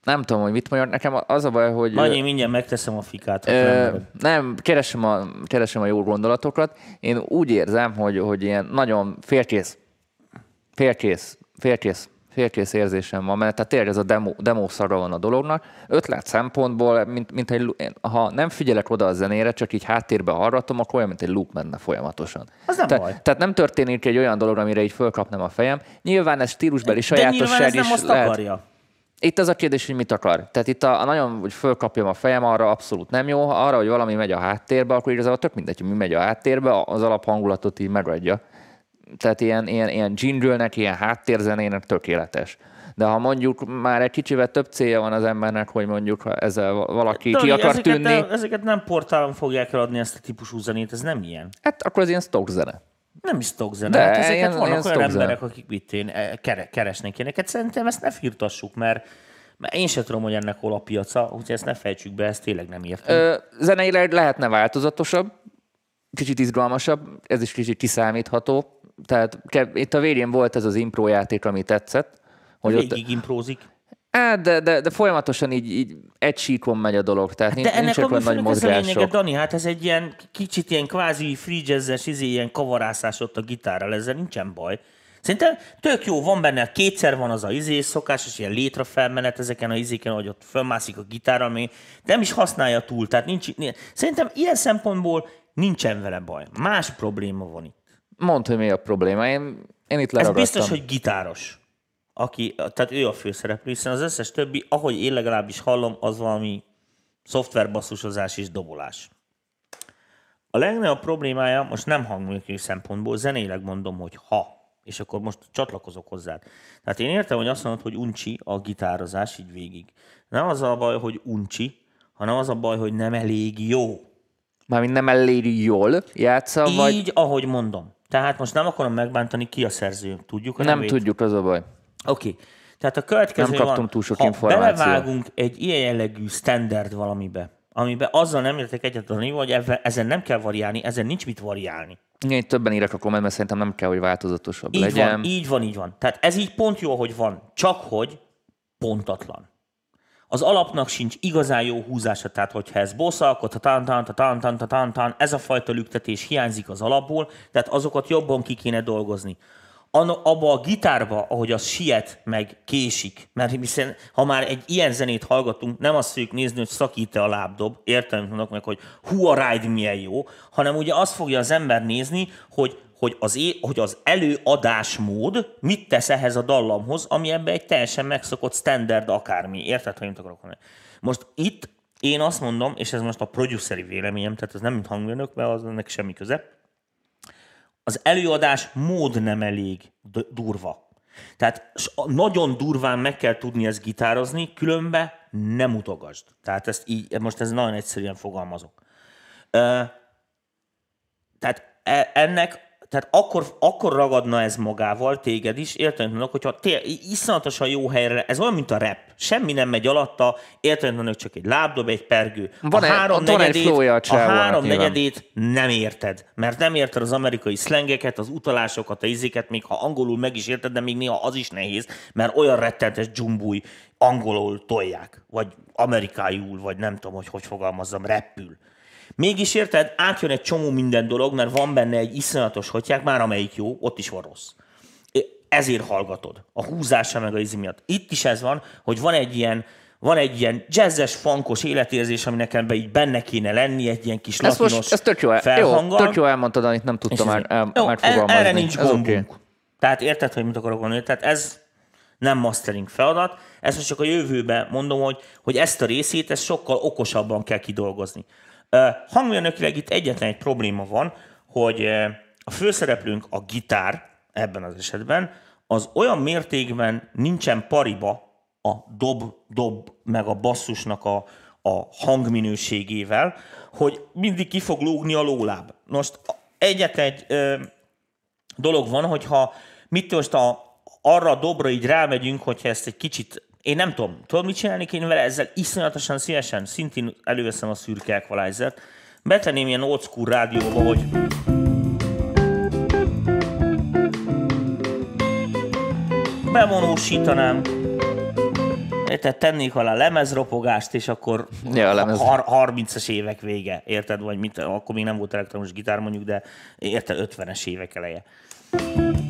Nem tudom, hogy mit mondjak. Nekem az a baj, hogy... Majd én mindjárt megteszem a fikát. Ö, felmered. nem, keresem a, keresem a jó gondolatokat. Én úgy érzem, hogy, hogy ilyen nagyon félkész, félkész, félkész, félkész érzésem van, mert tehát tényleg ez a demo, demo szarra van a dolognak. Ötlet szempontból, mint, mint egy, ha nem figyelek oda a zenére, csak így háttérbe hallgatom, akkor olyan, mint egy loop menne folyamatosan. Az nem Te, baj. Tehát nem történik egy olyan dolog, amire így fölkapnám a fejem. Nyilván ez stílusbeli sajátosság ez nem is azt lehet. akarja. Itt az a kérdés, hogy mit akar. Tehát itt a, a nagyon, hogy fölkapjam a fejem, arra abszolút nem jó. Arra, hogy valami megy a háttérbe, akkor igazából tök mindegy, hogy mi megy a háttérbe, az alaphangulatot így megadja. Tehát ilyen, ilyen, ilyen jingle-nek, ilyen háttérzenének tökéletes. De ha mondjuk már egy kicsivel több célja van az embernek, hogy mondjuk ha ezzel valaki Dani, ki akar ezeket tűnni, Nem, ezeket nem portálon fogják eladni ezt a típusú zenét, ez nem ilyen. hát akkor az ilyen stock zene. Nem is stock zene. De, hát ezeket ilyen- vannak ilyen olyan zene. emberek, akik mit én, eh, kere, keresnek ilyeneket. Szerintem ezt ne firtassuk, mert, mert én sem tudom, hogy ennek hol a piaca, úgyhogy ezt ne fejtsük be, ezt tényleg nem értem. Ö, zeneileg lehetne változatosabb, kicsit izgalmasabb, ez is kicsit kiszámítható. Tehát itt a végén volt ez az impro játék, ami tetszett. Hogy ott, Végig imprózik. Á, de, de, de, folyamatosan így, így egy síkon megy a dolog, tehát De nincs, ennek nincsenek a olyan nagy műfajnak ez a lényege, mozgások. Dani, hát ez egy ilyen kicsit ilyen kvázi free jazzes, izé, ilyen kavarászás ott a gitárral, ezzel nincsen baj. Szerintem tök jó, van benne, kétszer van az a izé, szokásos ilyen létre felmenet ezeken a izéken, hogy ott fölmászik a gitárral, ami nem is használja túl. Tehát nincs, nincs, szerintem ilyen szempontból nincsen vele baj. Más probléma van itt. Mondd, hogy mi a probléma. Én, én itt Ez leragadtam. biztos, hogy gitáros. Aki, tehát ő a főszereplő, hiszen az összes többi, ahogy én legalábbis hallom, az valami szoftverbasszusozás és dobolás. A legnagyobb problémája, most nem hangműködő szempontból, zenéleg mondom, hogy ha, és akkor most csatlakozok hozzá. Tehát én értem, hogy azt mondod, hogy uncsi a gitározás így végig. Nem az a baj, hogy uncsi, hanem az a baj, hogy nem elég jó. Mármint nem elég jól játsza, Így, vagy ahogy mondom. Tehát most nem akarom megbántani, ki a szerző. Tudjuk a nem nevét? tudjuk, az a baj. Oké. Okay. Tehát a következő Nem kaptunk van, túl sok ha információt. belevágunk egy ilyen jellegű standard valamibe, amiben azzal nem értek egyetlen, hogy ebben, ezen nem kell variálni, ezen nincs mit variálni. Igen, itt többen írek a kommentben, szerintem nem kell, hogy változatosabb Így legyen. van, így van, így van. Tehát ez így pont jó, hogy van, csak hogy pontatlan. Az alapnak sincs igazán jó húzása, tehát hogyha ez bosszalkot, tan tan tan tan tan tan ez a fajta lüktetés hiányzik az alapból, tehát azokat jobban ki kéne dolgozni. Abba a gitárba, ahogy az siet, meg késik, mert hiszen ha már egy ilyen zenét hallgatunk, nem azt fogjuk nézni, hogy szakít-e a lábdob, értem mondok meg, hogy hú, a ride milyen jó, hanem ugye azt fogja az ember nézni, hogy hogy az, é, hogy az előadásmód mit tesz ehhez a dallamhoz, ami ebbe egy teljesen megszokott standard akármi. Érted, hogy mit akarok mondani? Most itt én azt mondom, és ez most a produceri véleményem, tehát ez nem mint hangmérnök, mert az ennek semmi köze, az előadás mód nem elég durva. Tehát nagyon durván meg kell tudni ezt gitározni, különben nem utogasd. Tehát ezt így, most ez nagyon egyszerűen fogalmazok. Ö, tehát e- ennek, tehát akkor, akkor ragadna ez magával téged is, érted, mondok, hogyha té- iszonyatosan jó helyre, ez olyan, mint a rap. Semmi nem megy alatta, érted, mondok, csak egy lábdob, egy pergő. Van egy- három van egy negyedét- a a három negyedét nem érted, mert nem érted az amerikai szlengeket, az utalásokat, a izéket, még ha angolul meg is érted, de még néha az is nehéz, mert olyan rettentes dzsumbúj angolul tolják, vagy amerikájul, vagy nem tudom, hogy hogy fogalmazzam, repül. Mégis érted, átjön egy csomó minden dolog, mert van benne egy iszonyatos hotyák, már amelyik jó, ott is van rossz. Ezért hallgatod. A húzása meg a izi miatt. Itt is ez van, hogy van egy ilyen, van egy ilyen jazzes, funkos életérzés, ami nekem be így benne kéne lenni, egy ilyen kis Ez latinos most, ez tök jó, jó, felhanggal. tök jó elmondtad, amit nem tudtam ez- már, el, Jó, megfogalmazni. Erre nincs Ez gombunk. oké. Tehát érted, hogy mit akarok mondani? Tehát ez nem mastering feladat, ezt most csak a jövőben mondom, hogy, hogy ezt a részét ezt sokkal okosabban kell kidolgozni. Hangmérnökileg itt egyetlen egy probléma van, hogy a főszereplőnk a gitár ebben az esetben, az olyan mértékben nincsen pariba a dob-dob meg a basszusnak a, a hangminőségével, hogy mindig ki fog lógni a lóláb. Most egyetlen egy ö, dolog van, hogyha mit most a, arra a dobra így rámegyünk, hogyha ezt egy kicsit, én nem tudom, tudom mit csinálni én vele, ezzel iszonyatosan szívesen, szintén előveszem a szürke equalizert, betenném ilyen old school rádióba, hogy bevonósítanám, tehát tennék alá lemezropogást, és akkor Ja, a lemez. har- 30-as évek vége, érted? Vagy mit, akkor még nem volt elektromos gitár mondjuk, de érted, 50-es évek eleje.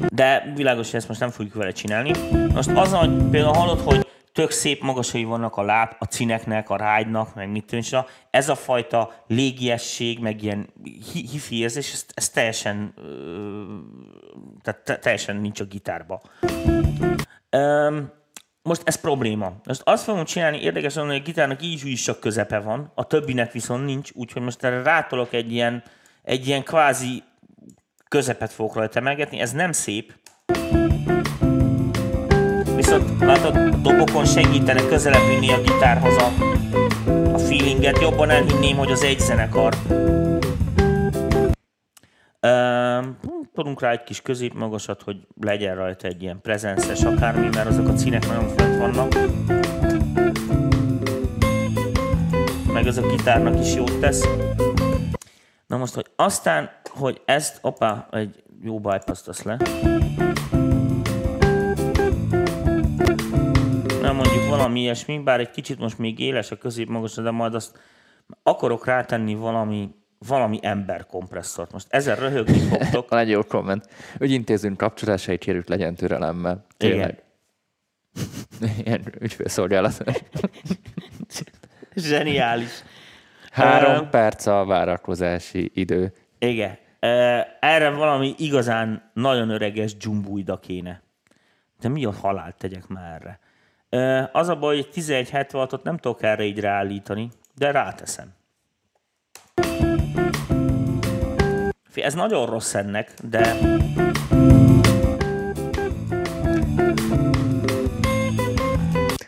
De világos, hogy ezt most nem fogjuk vele csinálni. Most az, hogy például hallod, hogy tök szép magasai vannak a láb, a cineknek, a rájdnak, meg mit is, ez a fajta légiesség, meg ilyen hi- hifi érzés, ez, ez teljesen, tehát te, teljesen nincs a gitárba. Öm, most ez probléma. Most azt fogom csinálni, érdekes hogy a gitárnak így is csak közepe van, a többinek viszont nincs, úgyhogy most erre rátolok egy ilyen, egy ilyen kvázi közepet fogok rajta emelgetni, ez nem szép. Viszont látod, dobokon segítene közelebb vinni a gitárhoz a, a feelinget, jobban elhinném, hogy az egy zenekar. Um, tudunk rá egy kis középmagasat, hogy legyen rajta egy ilyen prezenszes akármi, mert azok a színek nagyon fent vannak. Meg ez a gitárnak is jót tesz. Na most, hogy aztán, hogy ezt, opá, egy jó bypass le. Nem mondjuk valami ilyesmi, bár egy kicsit most még éles a középmagas, de majd azt akarok rátenni valami, valami ember kompresszort. Most ezzel röhögni fogtok. Van egy jó komment. Ügyintézőnk kapcsolásai kérjük legyen türelemmel. Tényleg. Ilyen ügyfélszolgálat. Zseniális. Három Ö, perc a várakozási idő. Igen. Erre valami igazán nagyon öreges dzsumbújda kéne. De mi a halált tegyek már erre? Az a baj, hogy 1176-ot nem tudok erre így ráállítani, de ráteszem. Ez nagyon rossz ennek, de...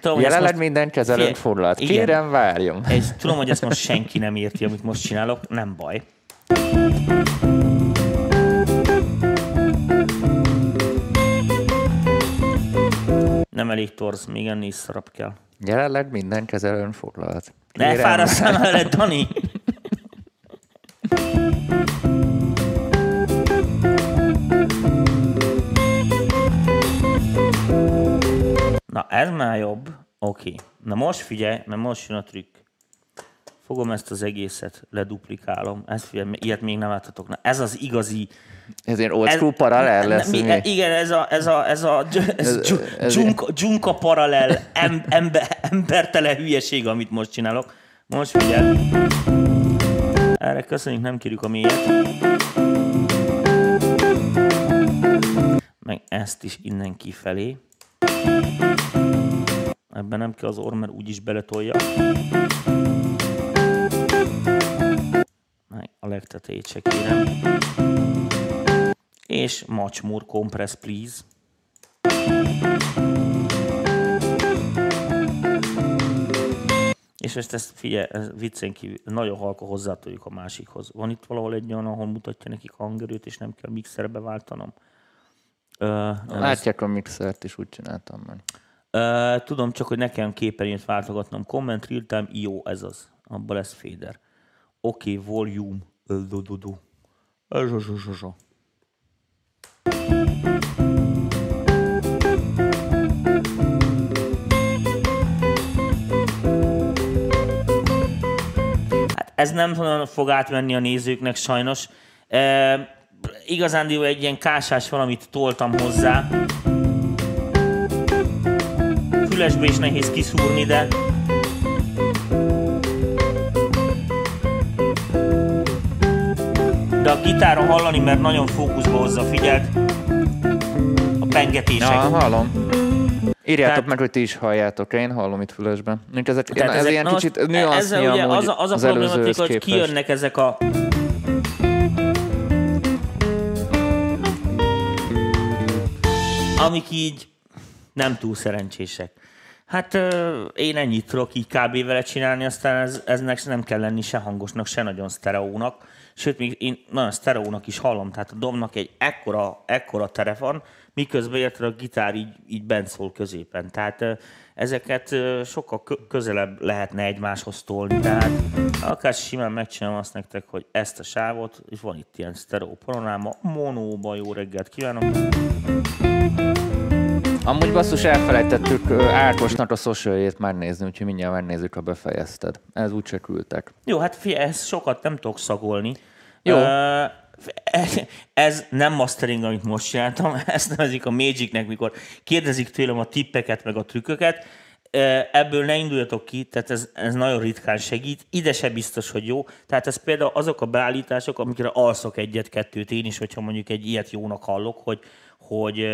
Tudom, Jelenleg most... minden kezelőnk foglalt. Kérem, várjon. Ez, tudom, hogy ezt most senki nem érti, amit most csinálok, nem baj. Nem elég torz, még ennél is szarab kell. Jelenleg minden kezelőn foglalt. Kérem. Ne fárasszál el, Dani! Na, ez már jobb. Oké. Okay. Na most figyelj, mert most jön a trükk. Fogom ezt az egészet, leduplikálom. Ezt figyelj, ilyet még nem láthatok. Na, ez az igazi... Ez ilyen old school paralel lesz. Mi, mi? Igen, ez a, ez a, ez a ez ez, ez dzsunka, dzsunka paralel em, ember, embertele hülyeség, amit most csinálok. Most figyelj. Erre köszönjük, nem kérjük a mélyet. Meg ezt is innen kifelé. Ebben nem kell az orr, mert úgyis beletolja. A legtetejét se kérem. És macsmur compress please. És ezt, ezt figyelj, ez viccen kívül, nagyon halka hozzátoljuk a másikhoz. Van itt valahol egy olyan, ahol mutatja nekik hangerőt, és nem kell mixerbe váltanom? Uh, Látják ez... a mixert, és úgy csináltam meg. Uh, tudom csak, hogy nekem képernyőt váltogatnom. Comment real time, jó, ez az. Abba lesz fader. Oké, okay, volume. Ez az, az, az. Hát ez nem fog átvenni a nézőknek sajnos. E, igazándiból egy ilyen kásás valamit toltam hozzá. Fülesbe is nehéz kiszúrni, de... a gitáron hallani, mert nagyon fókuszba hozza, figyeld. A pengetések. Ja, hallom. Írjátok Tehát, meg, hogy ti is halljátok, én hallom itt fülesben. Mint ezek, ez ezek, ilyen kicsit nüansznyi ugye az, a, az a problematika, hogy kijönnek ezek a amik így nem túl szerencsések. Hát én ennyit tudok így kb. vele csinálni, aztán ez, eznek nem kell lenni se hangosnak, se nagyon sztereónak. Sőt, még én nagyon sztereónak is hallom, tehát a domnak egy ekkora, ekkora tere van, miközben érted a gitár így, így bent szól középen. Tehát ezeket sokkal közelebb lehetne egymáshoz tolni. Tehát akár simán megcsinálom azt nektek, hogy ezt a sávot, és van itt ilyen sztereó panoráma, monóban jó reggelt kívánok! Amúgy basszus elfelejtettük Ákosnak a social már nézni, úgyhogy mindjárt megnézzük, ha befejezted. Ez úgy se küldtek. Jó, hát figyelj, ez sokat nem tudok szagolni. Jó. Uh, ez nem mastering, amit most csináltam, ezt nevezik a Magicnek, mikor kérdezik tőlem a tippeket, meg a trükköket, ebből ne induljatok ki, tehát ez, ez nagyon ritkán segít. Ide se biztos, hogy jó. Tehát ez például azok a beállítások, amikre alszok egyet-kettőt én is, hogyha mondjuk egy ilyet jónak hallok, hogy, hogy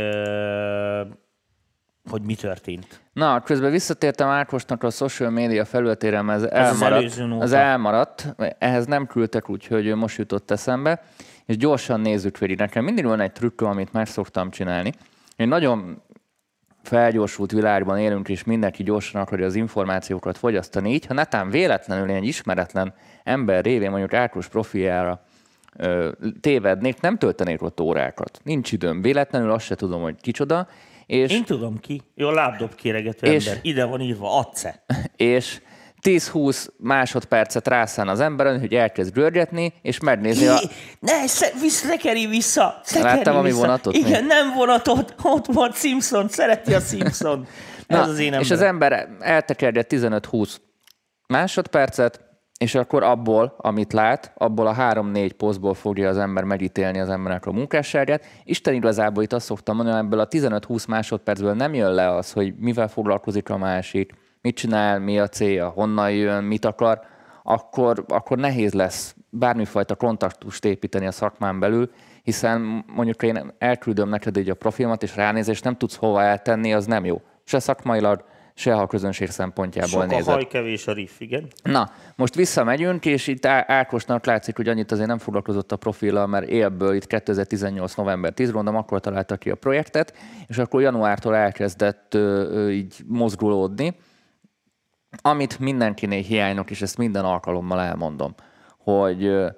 hogy mi történt. Na, közben visszatértem Ákosnak a social media felületére, mert ez, ez elmaradt. Ez elmaradt, ehhez nem küldtek, úgyhogy most jutott eszembe, és gyorsan nézzük végig. Nekem mindig van egy trükköm, amit már szoktam csinálni. Én nagyon felgyorsult világban élünk, és mindenki gyorsan akarja az információkat fogyasztani, így ha netán véletlenül egy ismeretlen ember révén mondjuk Ákos profiára ö, tévednék, nem töltenék ott órákat. Nincs időm. Véletlenül azt se tudom, hogy kicsoda, és, Én tudom ki. Jó, lábdob kéregető és, ember. Ide van írva, acce. És 10-20 másodpercet rászán az emberen, hogy elkezd görgetni, és megnézi a... Ne, vissza, keri vissza! Láttam ami vonatot? Igen, mi? nem vonatot, ott van Simpson, szereti a Simpson. Na, Ez az én És az ember eltekerje 15-20 másodpercet, és akkor abból, amit lát, abból a három-négy posztból fogja az ember megítélni az embernek a munkásságát. Isten igazából itt azt szoktam mondani, ebből a 15-20 másodpercből nem jön le az, hogy mivel foglalkozik a másik, mit csinál, mi a célja, honnan jön, mit akar, akkor, akkor nehéz lesz bármifajta kontaktust építeni a szakmán belül, hiszen mondjuk én elküldöm neked így a profilmat, és ránézés nem tudsz hova eltenni, az nem jó. Se szakmailag, se a közönség szempontjából Sok nézed. a haj, kevés a riff, igen. Na, most visszamegyünk, és itt Á- Ákosnak látszik, hogy annyit azért nem foglalkozott a profillal, mert élből itt 2018. november 10, gondolom, akkor találta ki a projektet, és akkor januártól elkezdett ö, ö, így mozgulódni, amit mindenkinél hiányok, és ezt minden alkalommal elmondom, hogy ö,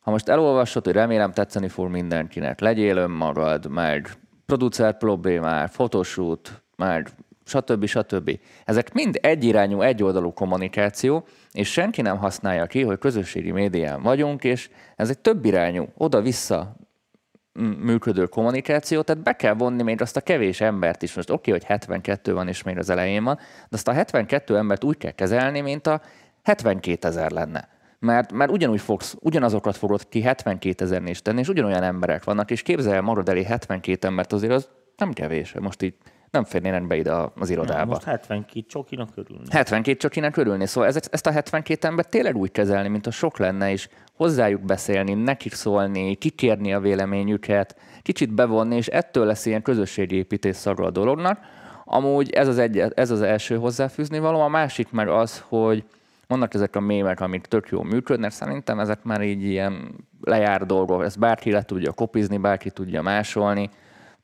ha most elolvasod, hogy remélem tetszeni fog mindenkinek, legyél önmagad, meg producer problémák, photoshoot, meg stb. stb. Ezek mind egyirányú, egyoldalú kommunikáció, és senki nem használja ki, hogy közösségi médián vagyunk, és ez egy többirányú, oda-vissza működő kommunikáció, tehát be kell vonni még azt a kevés embert is. Most oké, hogy 72 van, és még az elején van, de azt a 72 embert úgy kell kezelni, mint a 72 ezer lenne. Mert, mert ugyanúgy fogsz, ugyanazokat fogod ki 72 ezernél is tenni, és ugyanolyan emberek vannak, és képzelj el magad elé 72 embert, azért az nem kevés. Most így nem férnének be ide az irodába. Most 72 csokinak örülni. 72 csak innen körülni. Szóval ez, ezt a 72 embert tényleg úgy kezelni, mint a sok lenne, és hozzájuk beszélni, nekik szólni, kikérni a véleményüket, kicsit bevonni, és ettől lesz ilyen közösségépítés szaga a dolognak. Amúgy ez az, egy, ez az első hozzáfűzni való, a másik meg az, hogy vannak ezek a mémek, amik tök jól működnek, szerintem ezek már így ilyen lejár dolgok, ezt bárki le tudja kopizni, bárki tudja másolni,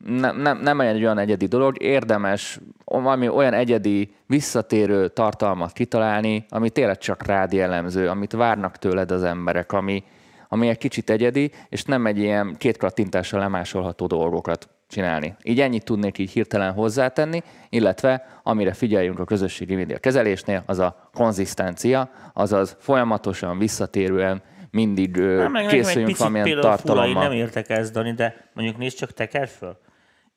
nem, nem, nem egy olyan egyedi dolog, érdemes valami olyan egyedi, visszatérő tartalmat kitalálni, ami tényleg csak rád jellemző, amit várnak tőled az emberek, ami, ami egy kicsit egyedi, és nem egy ilyen két kattintással lemásolható dolgokat csinálni. Így ennyit tudnék így hirtelen hozzátenni, illetve amire figyeljünk a közösségi média kezelésnél, az a konzisztencia, azaz folyamatosan, visszatérően mindig ö, Nem, meg készüljünk picit valamilyen például fura, én tartalommal. nem értek ezt, Dani, de mondjuk nézd csak teker föl.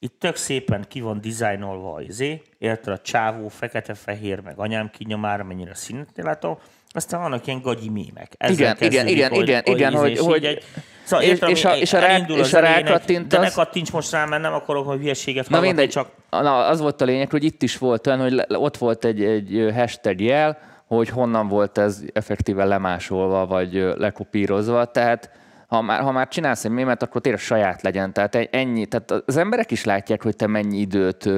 Itt tök szépen ki van dizájnolva a izé, érted a csávó, fekete-fehér, meg anyám kinyomára, mennyire színetnél látom, aztán vannak ilyen gagyi mémek. Ezzel Igen, igen, igen, igen, igen, izé, hogy- hogy- egy, szóval és- értem, és a- hogy és a rá- és a egy- De ne rákattintasz- kattints most rá, mert nem akarok, hogy hülyeséget Na mindegy, csak. Na, az volt a lényeg, hogy itt is volt olyan, hogy ott volt egy, egy hashtag jel, hogy honnan volt ez effektíven lemásolva, vagy lekopírozva, tehát ha már, ha már csinálsz egy mémet, akkor tényleg saját legyen. Tehát ennyi, tehát az emberek is látják, hogy te mennyi időt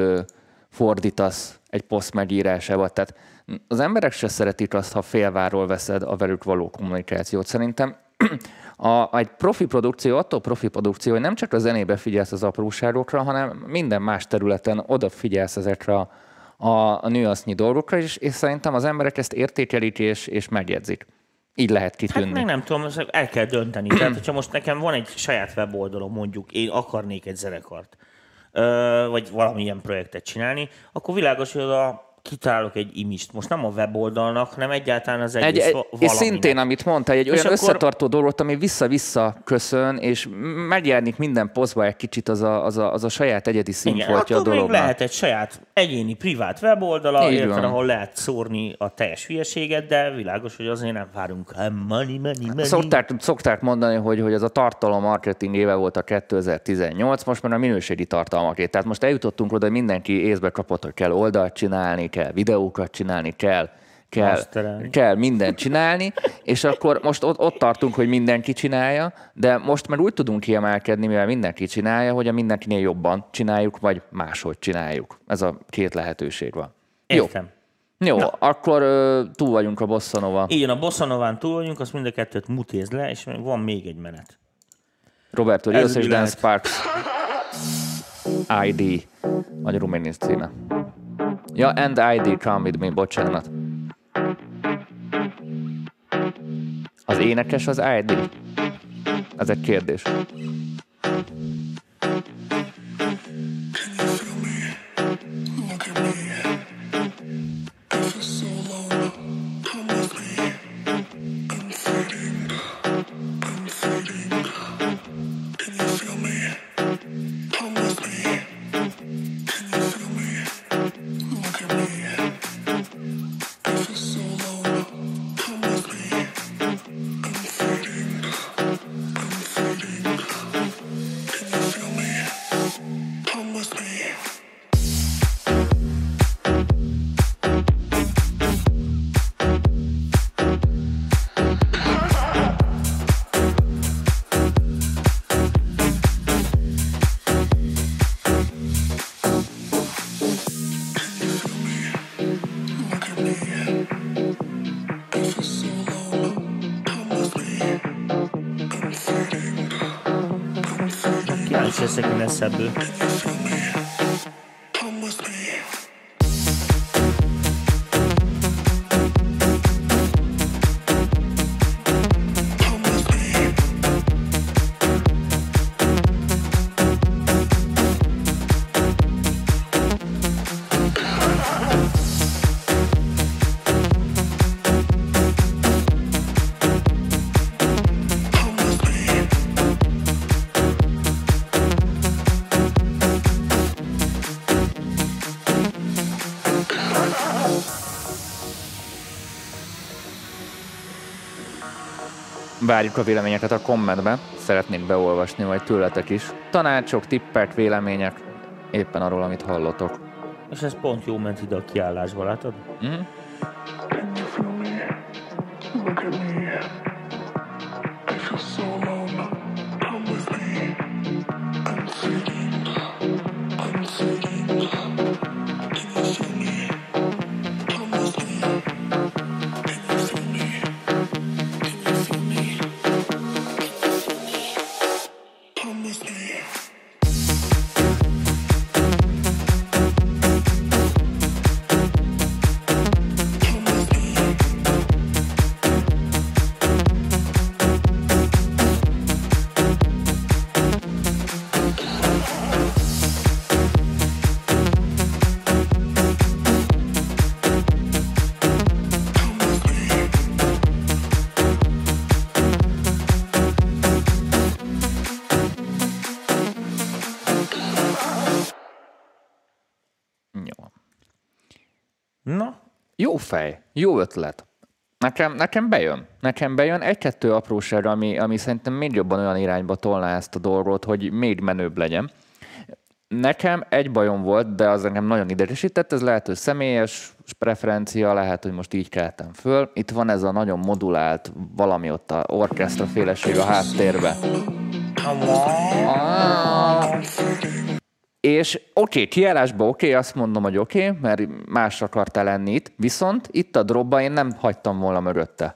fordítasz egy poszt megírásába. Tehát az emberek se szeretik azt, ha félváról veszed a velük való kommunikációt. Szerintem a, egy profi produkció attól profi produkció, hogy nem csak a zenébe figyelsz az apróságokra, hanem minden más területen odafigyelsz ezekre a, a, a nüansznyi dolgokra, és, és szerintem az emberek ezt értékelik és, és megjegyzik. Így lehet kitűnni. Hát meg nem tudom, el kell dönteni. Tehát, hogyha most nekem van egy saját weboldalom, mondjuk én akarnék egy zenekart, vagy valamilyen projektet csinálni, akkor világos, hogy oda kitalálok egy imist. Most nem a weboldalnak, hanem egyáltalán az egész egy, va- és valaminek. szintén, amit mondtál, egy olyan akkor- összetartó dolgot, ami vissza-vissza köszön, és megjelenik minden posztba egy kicsit az a, az a, az a saját egyedi színfoltja a dolognak. lehet egy saját egyéni, privát weboldala, érted, ahol lehet szórni a teljes hülyeséget, de világos, hogy azért nem várunk "Ah, money, money, money. Szokták, szokták mondani, hogy, hogy ez a tartalom marketing éve volt a 2018, most már a minőségi tartalmaké. Tehát most eljutottunk oda, hogy mindenki észbe kapott, hogy kell oldalt csinálni, kell videókat csinálni, kell, kell, kell mindent csinálni, és akkor most ott, ott tartunk, hogy mindenki csinálja, de most már úgy tudunk kiemelkedni, mivel mindenki csinálja, hogy a mindenkinél jobban csináljuk, vagy máshogy csináljuk. Ez a két lehetőség van. Értem. Jó, Jó akkor ö, túl vagyunk a bosszanova. Igen, a Bossanován túl vagyunk, azt mind a kettőt mutézd le, és van még egy menet. Roberto Rios és mi Dan lehet? Sparks ID, magyarul mi címe. Ja, and ID, come with me, bocsánat. Az énekes az ID? Ez egy kérdés. Várjuk a véleményeket a kommentbe, szeretnék beolvasni majd tőletek is. Tanácsok, tippek, vélemények, éppen arról, amit hallotok. És ez pont jó ment ide a kiállásba, látod? Mhm. Can jó ötlet. Nekem, nekem bejön. Nekem bejön egy-kettő apróság, ami, ami szerintem még jobban olyan irányba tolná ezt a dolgot, hogy még menőbb legyen. Nekem egy bajom volt, de az engem nagyon idegesített, ez lehet, hogy személyes preferencia, lehet, hogy most így keltem föl. Itt van ez a nagyon modulált valami ott a orkesztra féleség a háttérbe. És oké, okay, kiállásban oké, okay, azt mondom, hogy oké, okay, mert más akartál lenni itt, viszont itt a dropba én nem hagytam volna mögötte.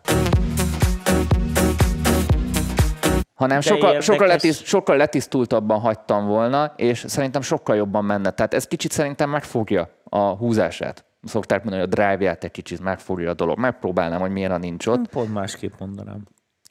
Hanem sokkal, érdekes. sokkal, letiszt, sokkal letisztultabban hagytam volna, és szerintem sokkal jobban menne. Tehát ez kicsit szerintem megfogja a húzását. Szokták mondani, hogy a drive-ját egy kicsit megfogja a dolog. Megpróbálnám, hogy milyen a nincs ott. pont másképp mondanám.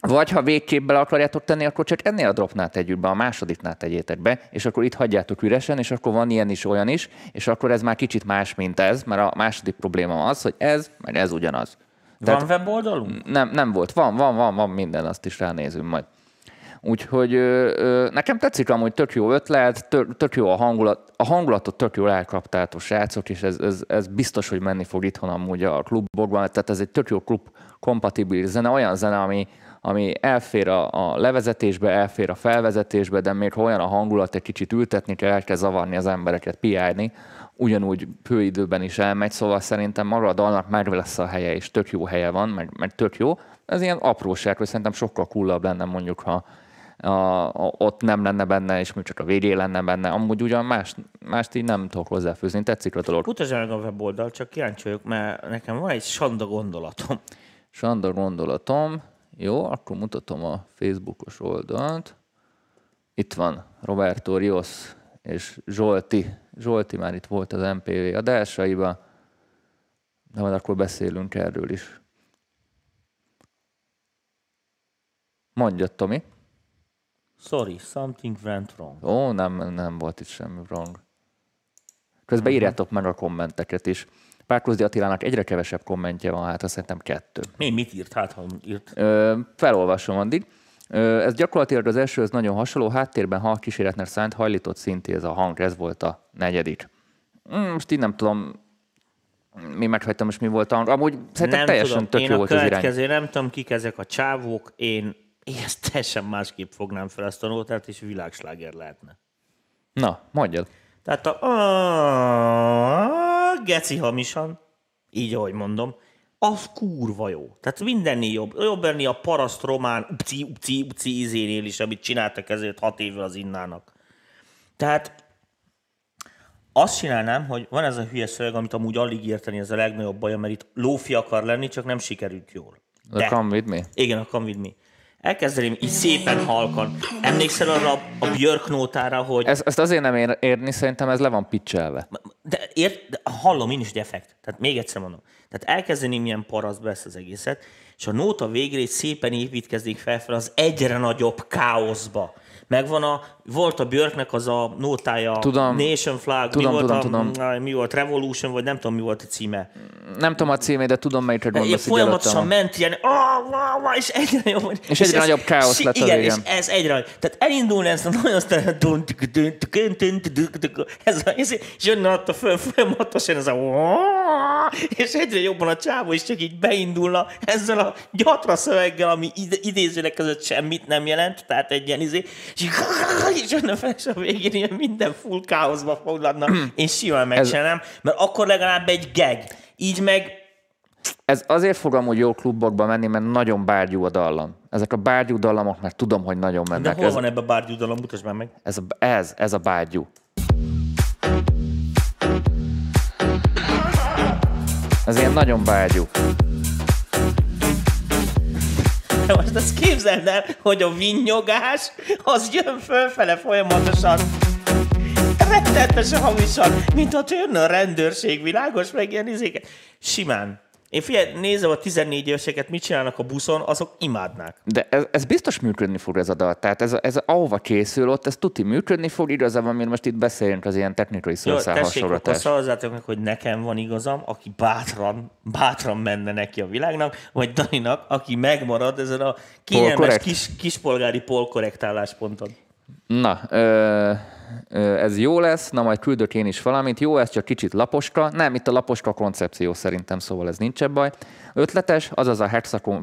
Vagy ha végképp bele akarjátok tenni, akkor csak ennél a dropnál tegyük be, a másodiknál tegyétek be, és akkor itt hagyjátok üresen, és akkor van ilyen is, olyan is, és akkor ez már kicsit más, mint ez, mert a második probléma az, hogy ez, meg ez ugyanaz. Van weboldalunk? Nem, nem volt. Van, van, van, van minden, azt is ránézünk majd. Úgyhogy ö, ö, nekem tetszik amúgy tök jó ötlet, tök, tök jó a hangulat, a hangulatot tök jól elkaptátok srácok, és ez, ez, ez, biztos, hogy menni fog itthon amúgy a klubokban, tehát ez egy tök jó klub kompatibilis zene, olyan zene, ami, ami elfér a, a levezetésbe, elfér a felvezetésbe, de még ha olyan a hangulat, egy kicsit ültetni kell, el kell zavarni az embereket, piálni, ugyanúgy főidőben is elmegy, szóval szerintem maga a dalnak meg lesz a helye, és tök jó helye van, meg, meg tök jó. Ez ilyen apróság, hogy szerintem sokkal coolabb lenne mondjuk, ha a, a, ott nem lenne benne, és még csak a végén lenne benne. Amúgy ugyan más, mást így nem tudok hozzáfűzni, tetszik a dolog. Mutasd meg a weboldal, csak kíváncsi vagyok, mert nekem van egy sanda gondolatom. Sanda gondolatom, jó, akkor mutatom a Facebookos oldalt. Itt van Roberto Rios és Zsolti. Zsolti már itt volt az MPV adásaiba, de majd akkor beszélünk erről is. Mondja, Tomi. Sorry, something went wrong. Ó, nem, nem volt itt semmi wrong. Közben írjátok meg a kommenteket is. Párkozdi Attilának egyre kevesebb kommentje van, hát azt szerintem kettő. Mi, mit írt? Hát, ha írt. Ö, felolvasom addig. Ö, ez gyakorlatilag az elsőhöz nagyon hasonló, háttérben hal kíséretnek szánt hajlított szinti ez a hang, ez volt a negyedik. Mm, Most így nem tudom, mi meghagytam most mi volt a hang. Amúgy szerintem nem teljesen tudom, tök én jó volt az irány. nem tudom, kik ezek a csávók, én, én ezt teljesen másképp fognám fel ezt a nótát, és világsláger lehetne. Na, mondjad. Tehát a, a geci hamisan, így ahogy mondom, az kurva jó. Tehát mindennél jobb. Jobb lenni a paraszt román upci, upci, upci izénél is, amit csináltak ezért hat évvel az innának. Tehát azt csinálnám, hogy van ez a hülye szöveg, amit amúgy alig érteni, ez a legnagyobb baj, mert itt lófi akar lenni, csak nem sikerült jól. De. Come with me. Igen, a Come With Me. Elkezdeném így szépen halkan. Emlékszel arra a- Björk nótára, hogy Ez, ezt azért nem ér, érni, szerintem ez le van pitchelve. de, ért, de hallom én is, effekt. Tehát még egyszer mondom. Tehát elkezdeném ilyen parasztba ezt az egészet, és a nóta végre szépen építkezik fel, fel az egyre nagyobb káoszba. Megvan a, volt a Björknek az a nótája, Tudom. Nation Flag, Tudom, mi, volt tudom, a, tudom. mi volt, Revolution, vagy nem tudom, mi volt a címe. Nem tudom a címét, de tudom, melyikre Én gondolsz így folyamatosan ment ilyen, ah, ah, ah, és egyre jobb. És egyre ez- nagyobb káosz lett Igen, és ez egyre. Tehát elindulni ezt a nagyon ez a, és jönne ott a föl, folyamatosan ez a és egyre jobban a csávó is csak így beindulna ezzel a gyatra szöveggel, ami idézőleg között semmit nem jelent, tehát egy ilyen izé, és, így, és jönne fel, és a végén ilyen minden full káoszba fogladna, én simán megcsinálnám, mert akkor legalább egy gag. Így meg Ez azért fog amúgy jó klubokba menni, mert nagyon bárgyú a dallam. Ezek a bárgyú dallamok, mert tudom, hogy nagyon De mennek. hol ez, van ebbe a bárgyúdalom? Mutasd már meg. ez, a- ez, ez a bárgyú. Ez ilyen nagyon bárgyú. De most azt képzeld el, hogy a vinnyogás az jön fölfele folyamatosan. Rettetesen hamisan, mint a törne a rendőrség, világos meg ilyen izéket. Simán. Én figyelj, nézem a 14 éveseket, mit csinálnak a buszon, azok imádnák. De ez, ez biztos működni fog ez a dal. Tehát ez, ez ahova készül, ott ez tuti működni fog, igazából, amit most itt beszélünk, az ilyen technikai szószál tessék, hasonlatás. szavazzátok meg, hogy nekem van igazam, aki bátran, bátran menne neki a világnak, vagy Daninak, aki megmarad ezen a kényelmes kis, kispolgári polkorrekt állásponton. Na, ö, ö, ez jó lesz, na majd küldök én is valamit. Jó, ez csak kicsit laposka. Nem, itt a laposka koncepció szerintem, szóval ez nincs baj. Ötletes, azaz a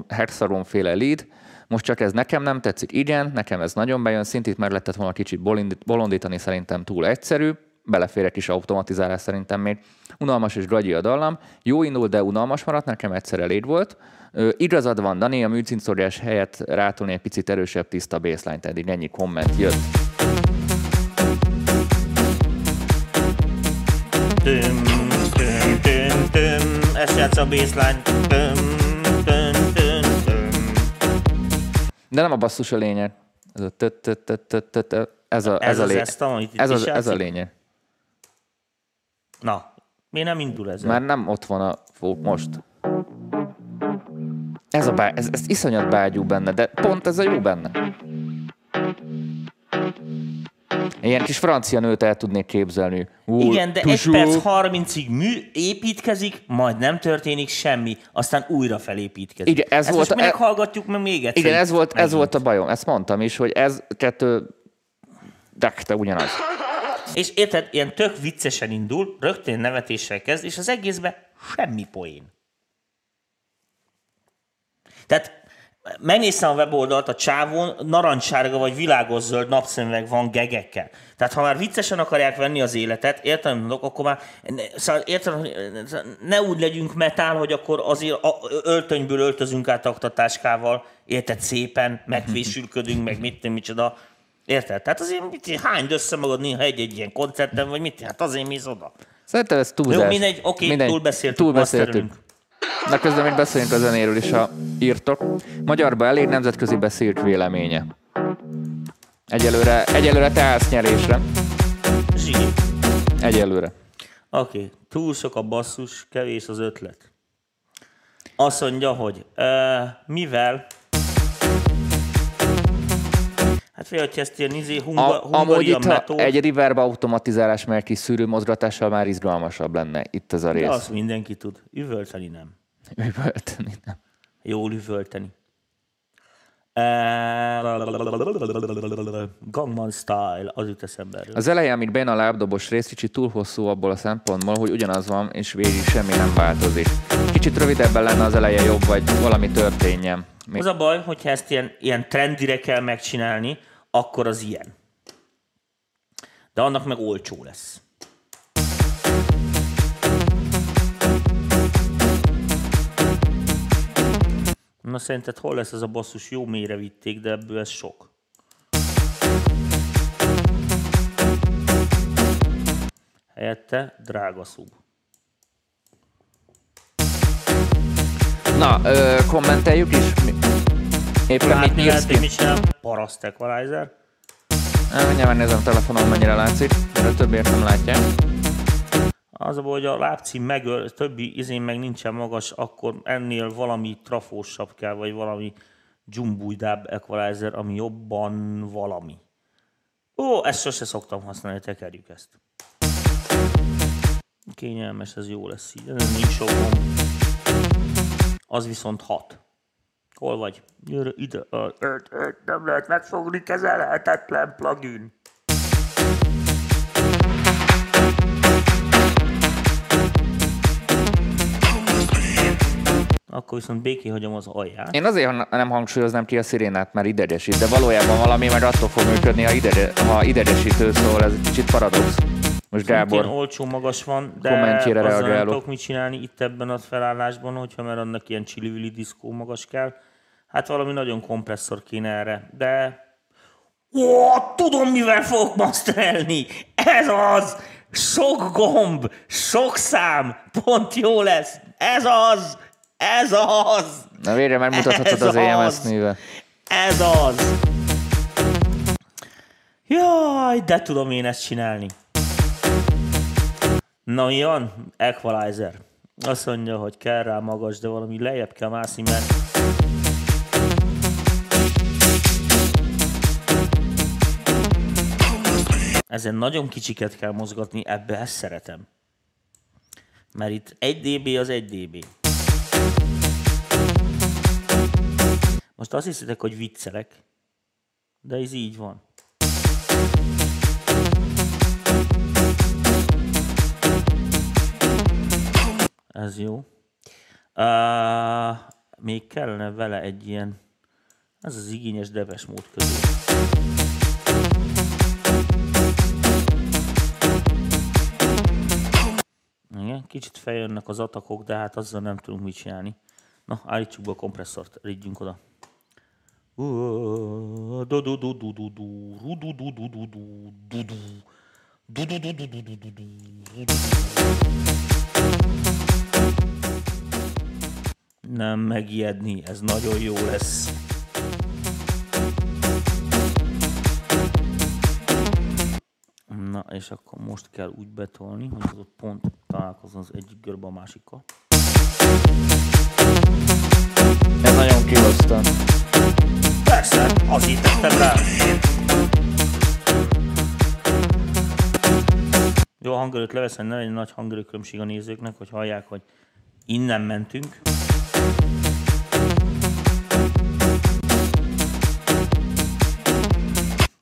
Hexagon, féle lead. Most csak ez nekem nem tetszik, igen, nekem ez nagyon bejön, szintét meg lehetett volna kicsit bolondítani, szerintem túl egyszerű, belefér egy kis automatizálás szerintem még. Unalmas és gagyi a dallam, jó indul, de unalmas maradt, nekem egyszer elég volt. Ö, igazad van, Dani, a műcincórjás helyett rátolni egy picit erősebb, tiszta baseline, eddig ennyi komment jött. Tüm, tüm, tüm, tüm, ezt játsz a baseline. De nem a basszus a lényeg. Ez a, tö- tö- ez a, Ez ez a, az lé- ezt, amit itt ez, ez a lényeg. Na, miért nem indul ez? Már nem ott van a fók most. Ez, a bá- ez, ez iszonyat bágyú benne, de pont ez a jó benne. Ilyen kis francia nőt el tudnék képzelni. Ú, Igen, de egy perc 30-ig mű építkezik, majd nem történik semmi, aztán újra felépítkezik. Igen, ez Ezt volt most a- minek hallgatjuk meg még egyszer? Igen, ez volt, ez volt a bajom. Ezt mondtam is, hogy ez kettő... De, te ugyanaz. És érted, ilyen tök viccesen indul, rögtön nevetéssel kezd, és az egészben semmi poén. Tehát megnéztem a weboldalt, a csávón narancssárga vagy világos zöld napszemüveg van gegekkel. Tehát ha már viccesen akarják venni az életet, értem, mondok, akkor már szóval értem, ne úgy legyünk metál, hogy akkor azért a, öltönyből öltözünk át aktatáskával, érted, szépen, megfésülködünk, meg mit tudom, micsoda. Érted? Tehát azért mit, hány össze magad néha egy-egy ilyen koncerten, vagy mit? Hát azért mész oda. Szerintem ez túlzás. Jó, mindegy, oké, Mindegy. Túlbeszéltük. masterölünk. Na közben még beszéljünk a zenéről is, ha írtok. Magyarba elég nemzetközi beszélt véleménye. Egyelőre, egyelőre te állsz nyerésre. Zsír. Egyelőre. Oké, okay. túl sok a basszus, kevés az ötlet. Azt mondja, hogy uh, mivel Hát fél, hogy ezt ilyen izé, hunga, A, amúgy itt, metód, egy reverb automatizálás, mert kis szűrő mozgatással már izgalmasabb lenne itt ez a de rész. azt mindenki tud. Üvölteni nem. Üvölteni, nem. Jól üvölteni. Uh, Gangman Style, az jut eszembe. Az elején, amíg bejön a lábdobos rész, kicsit túl hosszú abból a szempontból, hogy ugyanaz van, és végig semmi nem változik. Kicsit rövidebben lenne az eleje jobb, vagy valami történjen. Még Az a baj, hogyha ezt ilyen, ilyen trendire kell megcsinálni, akkor az ilyen. De annak meg olcsó lesz. Na szerinted hol lesz ez a basszus? Jó mélyre vitték, de ebből ez sok. Helyette drága szub. Na, ö, kommenteljük is. Éppen mit hogy ki? mit csinál? Paraszt equalizer. Mindjárt nézem a telefonon, mennyire látszik, de a többiek nem látják. Az a hogy a lábcím meg, többi izén meg nincsen magas, akkor ennél valami trafósabb kell, vagy valami jumbújdább equalizer, ami jobban valami. Ó, ezt sose szoktam használni, tekerjük ezt. Kényelmes, ez jó lesz így. Ez nincs sok. Az viszont hat. Hol vagy? Gyere ide. Öt, öt, nem lehet megfogni, kezelhetetlen plugin. Akkor viszont béké hagyom az alját. Én azért nem hangsúlyoznám ki a szirénát, mert idegesít, de valójában valami meg attól fog működni, ha, idege, ha idegesítő, szóval ez egy kicsit paradox. Most Gábor, olcsó magas van, de kommentjére azzal nem reagálok. tudok mit csinálni itt ebben a felállásban, hogyha mert annak ilyen csili diszkó magas kell. Hát valami nagyon kompresszor kéne erre, de... Ó, tudom, mivel fogok masterelni! Ez az! Sok gomb, sok szám, pont jó lesz! Ez az! Ez az! na végre megmutathatod Ez az EMS az. nével. Ez az! Jaj, de tudom én ezt csinálni. Na mi van? Equalizer. Azt mondja, hogy kell rá magas, de valami lejjebb kell mászni, mert ezen nagyon kicsiket kell mozgatni, ebbe ezt szeretem. Mert itt 1 dB az 1 dB. Most azt hiszitek, hogy viccelek, de ez így van. Ez jó. Uh, még kellene vele egy ilyen, ez az igényes deves mód közül. Kicsit feljönnek az atakok, de hát azzal nem tudunk mit csinálni. Na, állítsuk be a kompresszort, ridjünk oda. Nem megijedni, ez nagyon jó lesz. És akkor most kell úgy betolni, hogy az ott pont találkozzon az egyik görbe a másikkal. Ez nagyon kihoztam. Persze, azért tettem rá. Jó, a hangerőt leveszem, ne legyen nagy hangerőkülönbség a nézőknek, hogy hallják, hogy innen mentünk.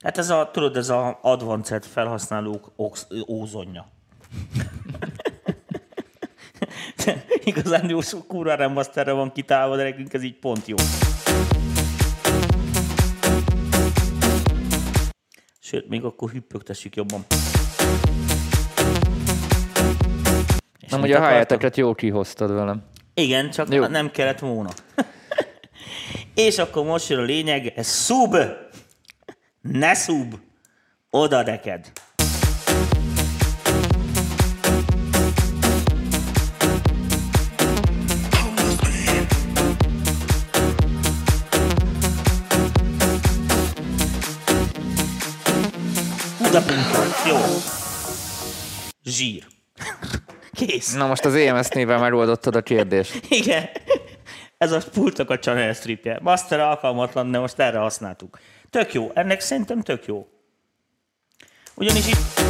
Hát ez a, tudod, ez a advanced felhasználók ox, ózonja. Igazán jó sok kurva remasterre van kitálva, de nekünk ez így pont jó. Sőt, még akkor hüppögtessük jobban. És Nem, ugye a helyeteket jó kihoztad velem. Igen, csak. Jó. nem kellett volna. És akkor most jön a lényeg, ez szub! Ne szub! Oda neked! Jó. Zsír. Kész. Na most az EMS nével megoldottad a kérdést. Igen. Ez a pultok a channel stripje. Master alkalmatlan, de most erre használtuk. Tök jó. Ennek szerintem tök jó. Ugyanis itt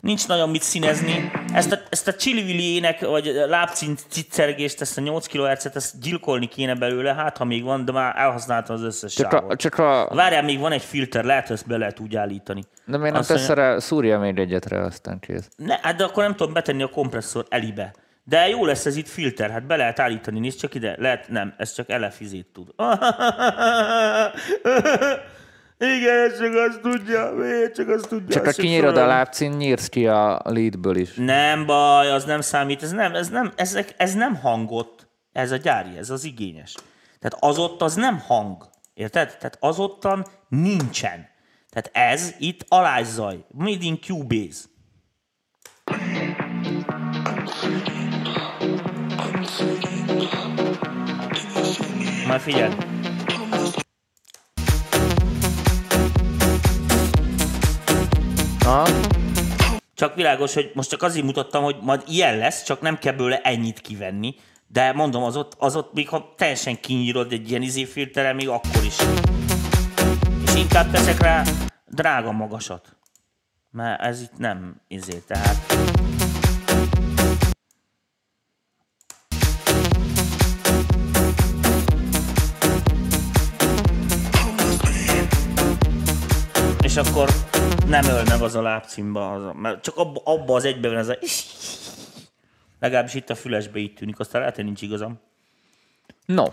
nincs nagyon mit színezni. Ezt a, ezt a csili ének, vagy lábcint ciccergést, ezt a 8 kHz-et, ezt gyilkolni kéne belőle, hát ha még van, de már elhasználtam az összes Csak a, sávot. csak a Várjál, még van egy filter, lehet, hogy ezt be lehet úgy állítani. de miért nem tesz rá, szúrja még egyetre, aztán kész. Ne, hát de akkor nem tudom betenni a kompresszor elibe. De jó lesz ez itt filter, hát be lehet állítani, nézd csak ide. Lehet, nem, ez csak elefizét tud. Igen, csak azt tudja, miért csak azt tudja. Csak azt sem kinyírod a lábcín, nyírsz ki a leadből is. Nem baj, az nem számít, ez nem, ez nem, ez, ez nem hangot, ez a gyári, ez az igényes. Tehát az ott az nem hang, érted? Tehát az ottan nincsen. Tehát ez itt alázzaj, made in Cubase. Már figyelj. Csak világos, hogy most csak azért mutattam, hogy majd ilyen lesz, csak nem kell belőle ennyit kivenni. De mondom, az ott, az ott még ha teljesen kinyírod egy ilyen izéfilterrel, még akkor is. És inkább teszek rá drága magasat. Mert ez itt nem izé, tehát... És akkor nem öl meg az a lábcímba, az a, mert csak abba, abba az egyben van ez a... Legalábbis itt a fülesbe így tűnik, aztán lehet, hogy nincs igazam. No,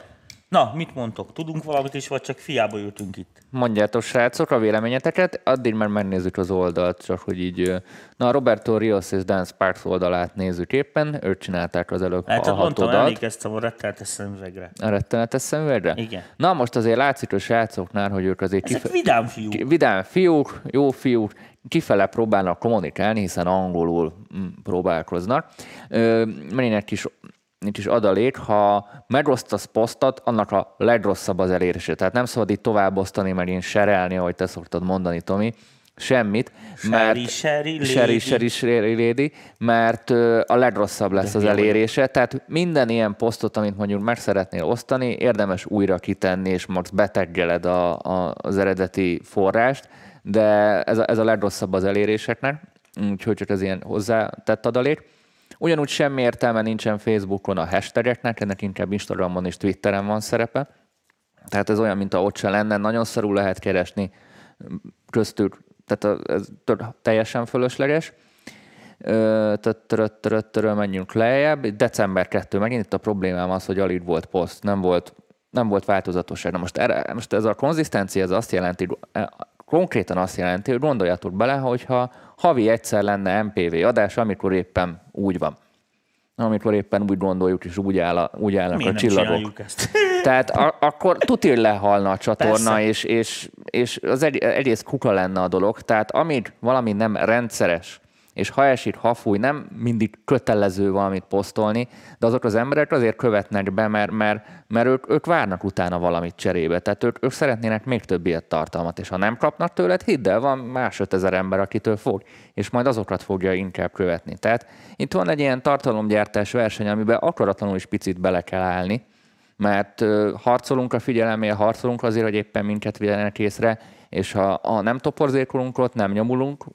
Na, mit mondtok? Tudunk valamit is, vagy csak fiába ültünk itt? mondjátok srácok a véleményeteket, addig már megnézzük az oldalt, csak hogy így... Na, a Roberto Rios és Dan Sparks oldalát nézzük éppen, ők csinálták az előbb Hát a mondtam, hatodat. emlékeztem a retteltes szemüvegre. A rettenetes szemüvegre? Igen. Na, most azért látszik a srácoknál, hogy ők azért Ezek kife- vidám fiúk. ki- vidám fiúk, jó fiúk, kifele próbálnak kommunikálni, hiszen angolul mm, próbálkoznak. Merinek is itt is adalék, ha megosztasz posztot, annak a legrosszabb az elérése. Tehát nem szabad itt tovább osztani, meg én serelni, ahogy te szoktad mondani, Tomi, semmit. Sherry, sherry. Sherry, sherry, sherry lady, mert a legrosszabb lesz az hülye vagyok. elérése. Tehát minden ilyen posztot, amit mondjuk meg szeretnél osztani, érdemes újra kitenni, és most beteggeled a, a, az eredeti forrást, de ez a, ez a legrosszabb az eléréseknek, úgyhogy csak ez ilyen hozzátett adalék. Ugyanúgy semmi értelme nincsen Facebookon a hashtageknek, ennek inkább Instagramon és Twitteren van szerepe. Tehát ez olyan, mint a ott se lenne, nagyon szarul lehet keresni köztük, tehát ez teljesen fölösleges. Ö, tö- törö- törö- törö, menjünk lejjebb. December 2, megint itt a problémám az, hogy alig volt poszt, nem volt, nem volt változatosság. Na most, erre, most ez a konzisztencia, ez azt jelenti, konkrétan azt jelenti, hogy gondoljatok bele, hogyha havi egyszer lenne MPV adás, amikor éppen úgy van. Amikor éppen úgy gondoljuk, és úgy, áll a, úgy állnak Miért a csillagok. ezt? Tehát a, akkor tuti lehalna a csatorna, Persze. és, és, és az egy, egész kuka lenne a dolog. Tehát amíg valami nem rendszeres, és ha esik, ha fúj, nem mindig kötelező valamit posztolni, de azok az emberek azért követnek be, mert, mert, mert ők, ők várnak utána valamit cserébe. Tehát ők, ők szeretnének még több ilyet tartalmat, és ha nem kapnak tőled, hidd el, van más ötezer ember, akitől fog, és majd azokat fogja inkább követni. Tehát itt van egy ilyen tartalomgyártás verseny, amiben akaratlanul is picit bele kell állni, mert harcolunk a figyelemért, harcolunk azért, hogy éppen minket vigyenek észre, és ha, ha nem toporzékolunk ott, nem nyomulunk,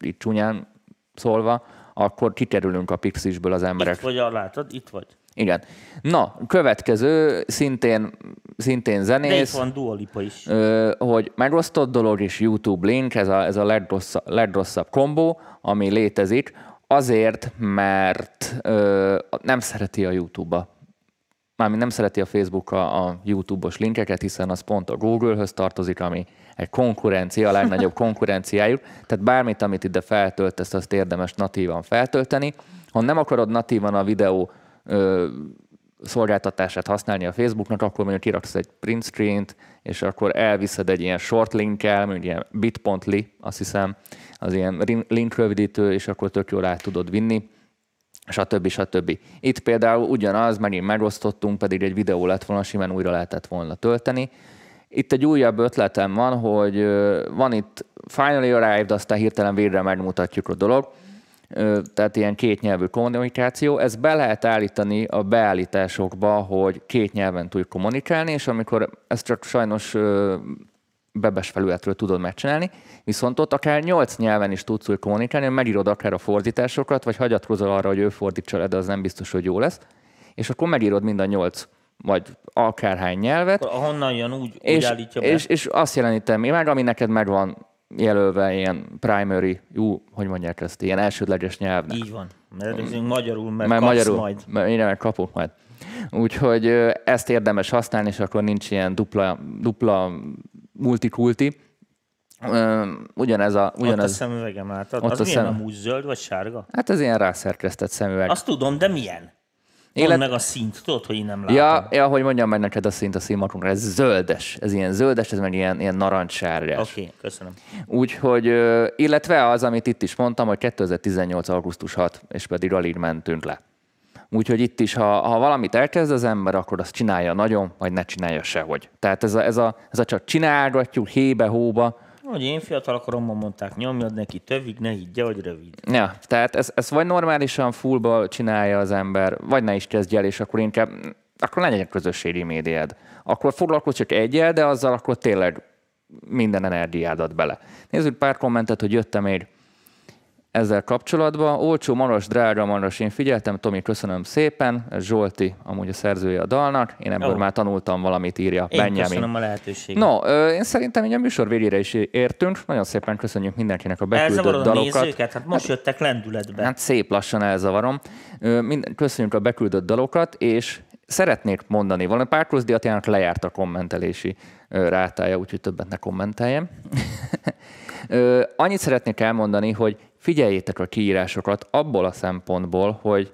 itt csúnyán szólva, akkor kikerülünk a pixisből az emberek. Itt vagy, a, látod? Itt vagy. Igen. Na, következő, szintén, szintén De itt zenész, van Dua Lipa is. ö, hogy megosztott dolog és YouTube link, ez a, ez a legrosszabb, legrosszabb kombó, ami létezik, azért, mert ö, nem szereti a YouTube-a mármint nem szereti a Facebook a, a YouTube-os linkeket, hiszen az pont a Google-höz tartozik, ami egy konkurencia, a legnagyobb konkurenciájuk. Tehát bármit, amit ide feltöltesz, azt érdemes natívan feltölteni. Ha nem akarod natívan a videó ö, szolgáltatását használni a Facebooknak, akkor mondjuk kiraksz egy print screen-t, és akkor elviszed egy ilyen short linkkel, mondjuk ilyen bit.ly, azt hiszem, az ilyen link rövidítő, és akkor tök jól át tudod vinni stb. stb. Itt például ugyanaz, megint megosztottunk, pedig egy videó lett volna, simán újra lehetett volna tölteni. Itt egy újabb ötletem van, hogy van itt finally arrived, aztán hirtelen végre megmutatjuk a dolog, tehát ilyen kétnyelvű kommunikáció. Ezt be lehet állítani a beállításokba, hogy két nyelven tudj kommunikálni, és amikor ezt csak sajnos bebes felületről tudod megcsinálni, viszont ott akár nyolc nyelven is tudsz úgy kommunikálni, megírod akár a fordításokat, vagy hagyatkozol arra, hogy ő fordítsa le, de az nem biztos, hogy jó lesz, és akkor megírod mind a nyolc, vagy akárhány nyelvet, Akkor Honnan jön, úgy, úgy és, állítja be. és, és azt jelenítem mi meg, ami neked megvan jelölve ilyen primary, jó, hogy mondják ezt, ilyen elsődleges nyelvnek. Így van. Mert magyarul, mert, Mert magyarul, majd. Mert én meg kapok majd. Úgyhogy ezt érdemes használni, és akkor nincs ilyen dupla, dupla multikulti. Ugyanez a, Ott a ugyanez, szemüvegem látod. Ott az a milyen szem- amúgy zöld vagy sárga? hát ez ilyen rászerkesztett szemüveg. Azt tudom, de milyen? Élet- meg a szint, tudod, hogy én nem látom. Ja, ja, hogy mondjam meg neked a szint a színmakunkra, ez zöldes, ez ilyen zöldes, ez meg ilyen, ilyen narancssárgás. Oké, okay, köszönöm. Úgyhogy, illetve az, amit itt is mondtam, hogy 2018. augusztus 6, és pedig alig mentünk le. Úgyhogy itt is, ha, ha valamit elkezd az ember, akkor azt csinálja nagyon, vagy ne csinálja sehogy. Tehát ez a, ez a, ez a csak csinálgatjuk hébe-hóba, Hogy én fiatal koromban mondták, nyomjad neki tövig, ne higgye, hogy rövid. Ja, tehát ez, ez vagy normálisan fullba csinálja az ember, vagy ne is kezdj el, és akkor inkább, akkor legyen egy közösségi médiád. Akkor foglalkozz csak egyel, de azzal akkor tényleg minden energiádat bele. Nézzük pár kommentet, hogy jöttem még ezzel kapcsolatban. Olcsó maras, drága maras, én figyeltem, Tomi, köszönöm szépen. Zsolti, amúgy a szerzője a dalnak. Én ebből Ó. már tanultam valamit, írja Én Benjamin. köszönöm a lehetőséget. No, én szerintem így a műsor végére is értünk. Nagyon szépen köszönjük mindenkinek a beküldött Elzavarod a dalokat. nézőket? Hát most jöttek lendületbe. Hát szép lassan elzavarom. Köszönjük a beküldött dalokat, és szeretnék mondani, valami Párkóz Diatának lejárt a kommentelési rátája, úgyhogy többet ne kommenteljem. Annyit szeretnék elmondani, hogy figyeljétek a kiírásokat abból a szempontból, hogy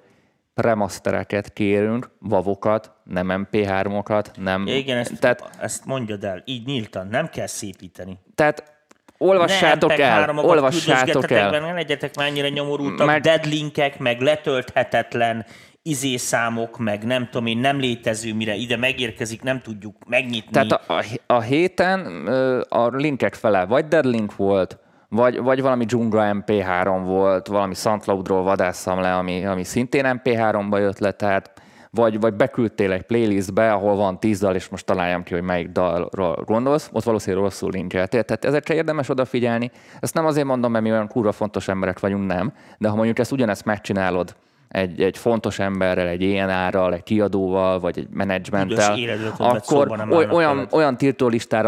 remastereket kérünk, vavokat, nem MP3-okat, nem... Ja, igen, ezt, tehát, ezt mondjad el, így nyíltan, nem kell szépíteni. tehát olvassátok Ne el, MP3-okat olvassátok el. be, Ne legyetek már ennyire nyomorultak, Meg- deadlinkek, meg letölthetetlen izészámok, meg nem tudom én, nem létező, mire ide megérkezik, nem tudjuk megnyitni. Tehát a, a, a héten a linkek fele vagy deadlink volt, vagy, vagy valami Joomla MP3 volt, valami SoundCloudról vadásszam le, ami, ami szintén MP3-ba jött le, tehát vagy, vagy beküldtél egy playlistbe, ahol van tíz dal, és most találjam ki, hogy melyik dalról gondolsz, ott valószínűleg rosszul linkeltél. Tehát ezekre érdemes odafigyelni. Ezt nem azért mondom, mert mi olyan kurva fontos emberek vagyunk, nem. De ha mondjuk ezt ugyanezt megcsinálod egy, egy fontos emberrel, egy ENR-ral, egy kiadóval, vagy egy menedzsmenttel, akkor oly- olyan, veled. olyan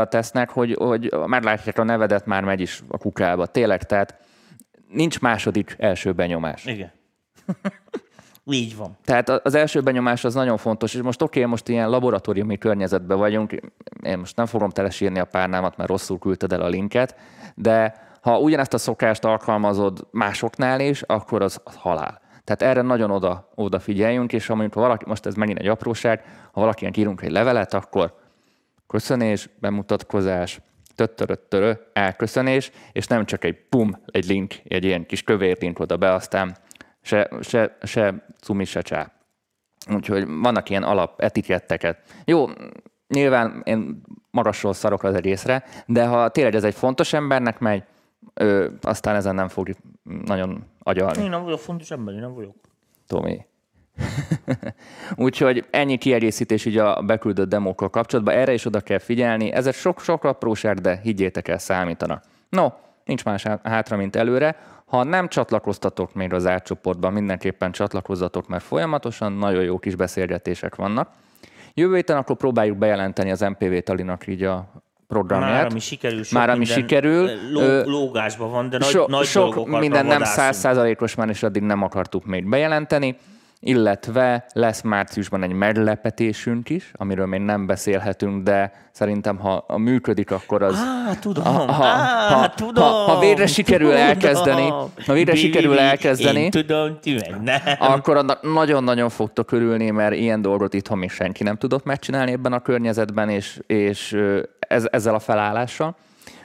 tesznek, hogy, hogy meglátják a nevedet, már megy is a kukába. Tényleg, tehát nincs második első benyomás. Igen. Így van. Tehát az első benyomás az nagyon fontos, és most oké, okay, most ilyen laboratóriumi környezetben vagyunk, én most nem fogom telesírni a párnámat, mert rosszul küldted el a linket, de ha ugyanezt a szokást alkalmazod másoknál is, akkor az, az halál. Tehát erre nagyon oda, figyeljünk, és ha mondjuk valaki, most ez megint egy apróság, ha valakinek írunk egy levelet, akkor köszönés, bemutatkozás, töttöröttörö, elköszönés, és nem csak egy pum, egy link, egy ilyen kis kövér link oda be, aztán se, se, se cumi, se csá. Úgyhogy vannak ilyen alap etiketteket. Jó, nyilván én magasról szarok az egészre, de ha tényleg ez egy fontos embernek megy, ö, aztán ezen nem fog nagyon agyalni. Én nem vagyok fontos ember, én nem vagyok. Tomi. Úgyhogy ennyi kiegészítés így a beküldött demókkal kapcsolatban. Erre is oda kell figyelni. Ezek sok-sok apróság, de higgyétek el, számítanak. No, nincs más há- hátra, mint előre. Ha nem csatlakoztatok még az átcsoportban, mindenképpen csatlakozzatok, mert folyamatosan nagyon jó kis beszélgetések vannak. Jövő héten akkor próbáljuk bejelenteni az MPV Talinak így a programját. Már ami sikerül, sok Már ami sikerül. Ló, lógásban van, de nagy, so, nagy sok minden nem százszázalékos már, és addig nem akartuk még bejelenteni, illetve lesz márciusban egy meglepetésünk is, amiről még nem beszélhetünk, de szerintem ha működik, akkor az... Á, tudom, Ha, ha, á, ha, tudom, ha, ha végre sikerül tudom. elkezdeni, ha végre sikerül elkezdeni, Én tudom, ti meg nem. akkor annak nagyon-nagyon fogtok örülni, mert ilyen dolgot itthon még senki nem tudott megcsinálni ebben a környezetben, és, és ez, ezzel a felállással.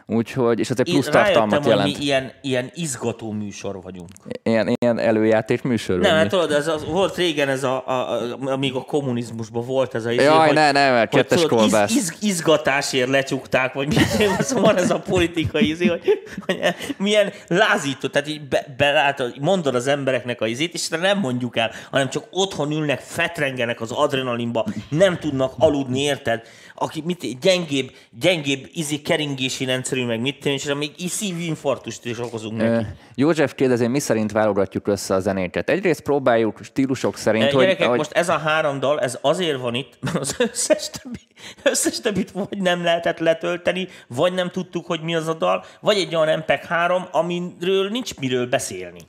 Úgyhogy, és ez egy Én plusz rájöttem, tartalmat hogy jelent. mi ilyen, ilyen izgató műsor vagyunk. Ilyen, ilyen előjáték műsor. Nem, hát tudod, ez az, volt régen ez a, a, a, amíg a kommunizmusban volt ez a izé, Jaj, hogy, ne, ne, mert hogy kettes tudod, kolbász. Iz, iz, izgatásért lecsukták, vagy mit, szóval van ez a politikai izé, hogy, hogy milyen lázító, tehát így be, belátod, mondod az embereknek a izét, és nem mondjuk el, hanem csak otthon ülnek, fetrengenek az adrenalinba, nem tudnak aludni, érted? Aki mit, gyengébb, gyengébb izi keringési rendszerű, meg mit és még szívinfarktust is okozunk neki. József kérdezi, mi szerint válogatjuk össze a zenéket. Egyrészt próbáljuk stílusok szerint, E, hogy, Gyerekek, hogy most ez a három dal, ez azért van itt, mert az összes, többi, összes többit vagy nem lehetett letölteni, vagy nem tudtuk, hogy mi az a dal, vagy egy olyan MP3, amiről nincs miről beszélni.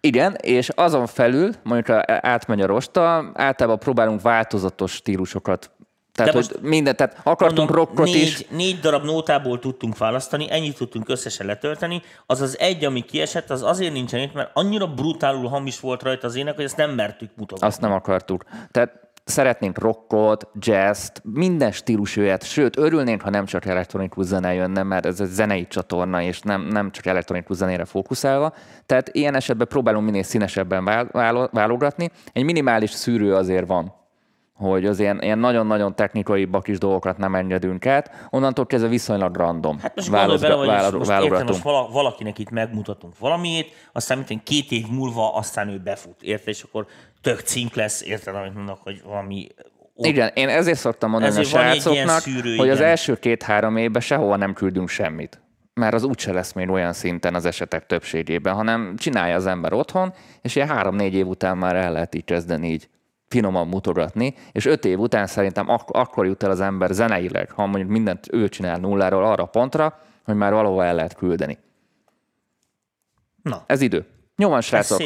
igen, és azon felül, mondjuk átmegy a rosta, általában próbálunk változatos stílusokat. Tehát, De hogy most minden, tehát akartunk Mondom, rockot négy, is, négy darab nótából tudtunk választani, ennyit tudtunk összesen letölteni, az az egy, ami kiesett, az azért nincsen itt, mert annyira brutálul hamis volt rajta az ének, hogy ezt nem mertük mutatni. azt nem akartuk. Tehát szeretnénk rockot, jazzt, minden stílus jöhet, sőt, örülnénk, ha nem csak elektronikus zene jönne, mert ez egy zenei csatorna, és nem, nem csak elektronikus zenére fókuszálva. Tehát ilyen esetben próbálunk minél színesebben vál, válo- válogatni. Egy minimális szűrő azért van. Hogy az ilyen, ilyen nagyon-nagyon technikai bakis dolgokat nem engedünk át, onnantól kezdve viszonylag random. Hát most gondolj bele, hogy válo- most, érted, válogatunk. most vala, valakinek itt megmutatunk valamiét, aztán mint két év múlva aztán ő befut, érted? És akkor tök cink lesz, érted, amit mondnak, hogy valami ott Igen, én ezért szoktam mondani Ezért a srácoknak, szűrő, hogy az igen. első két-három évben sehova nem küldünk semmit. Mert az úgyse lesz még olyan szinten az esetek többségében, hanem csinálja az ember otthon, és ilyen három-négy év után már el lehet így kezdeni így finoman mutogatni, és öt év után szerintem ak- akkor jut el az ember zeneileg, ha mondjuk mindent ő csinál nulláról arra pontra, hogy már valahova el lehet küldeni. Na, Ez idő. Van, srácok.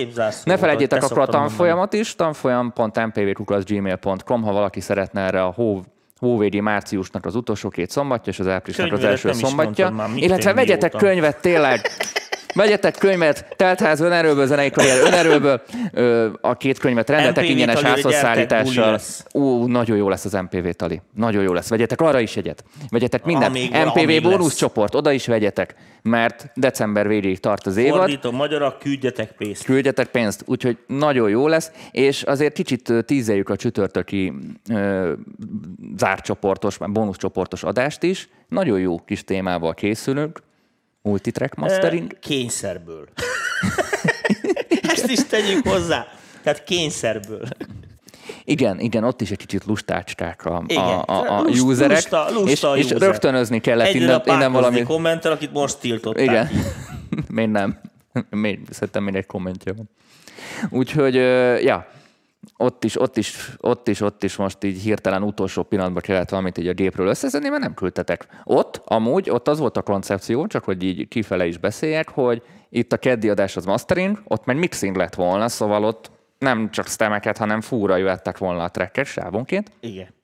Ne felejtjétek te akkor a tanfolyamat is, tanfolyam.mpvkuklaszgmail.com, ha valaki szeretne erre a hó, hóvédi márciusnak az utolsó két szombatja, és az áprilisnak az első szombatja. már, Illetve vegyetek könyvet, tényleg! Vegyetek könyvet, teltház önerőből, zenei karrier önerőből, a két könyvet rendeltek ingyenes házhozszállítással. Ú, nagyon jó lesz az MPV tali. Nagyon jó lesz. Vegyetek arra is egyet. Vegyetek mindent. Amíg MPV bónuszcsoport, oda is vegyetek, mert december végéig tart az évad fordítom, magyarak, küldjetek pénzt. küldjetek pénzt, úgyhogy nagyon jó lesz, és azért kicsit tízeljük a csütörtöki ö, zárcsoportos, bónuszcsoportos adást is. Nagyon jó kis témával készülünk. Multitrack mastering. Kényszerből. Ezt is tegyük hozzá. Tehát kényszerből. Igen, igen, ott is egy kicsit lustácskák a, Igen. a, a, a Lust- userek, lusta- lusta és, a és user. rögtönözni kellett Egyre innen, a innen valami... kommentel, akit most tiltották. Igen. még nem. Még, szerintem még egy kommentje van. Úgyhogy, ja, ott is, ott is, ott is, ott is most így hirtelen utolsó pillanatban kellett valamit így a gépről összeszedni, mert nem küldtetek. Ott, amúgy, ott az volt a koncepció, csak hogy így kifele is beszéljek, hogy itt a keddi adás az mastering, ott meg mixing lett volna, szóval ott nem csak stemeket, hanem fúra jöttek volna a trackek sávonként. Igen.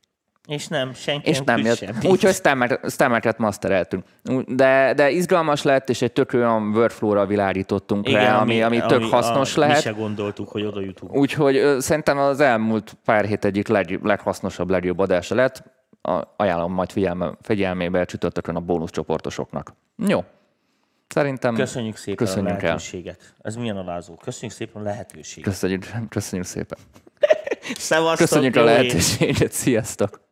És nem, senki És nem jött. Úgyhogy stemeket mastereltünk. De, de izgalmas lett, és egy tök olyan workflow-ra világítottunk Igen, rá, ami, ami, tök hasznos a, Mi lehet. se gondoltuk, hogy oda jutunk. Úgyhogy ö, szerintem az elmúlt pár hét egyik leg, leghasznosabb, legjobb adása lett. A, ajánlom majd figyelme, figyelmébe csütörtökön a bónuszcsoportosoknak. Jó. Szerintem Köszönjük szépen köszönjük a el. lehetőséget. Ez milyen alázó. Köszönjük szépen a lehetőséget. Köszönjük, köszönjük szépen. Szevasztok, Köszönjük a lehetőséget. Sziasztok.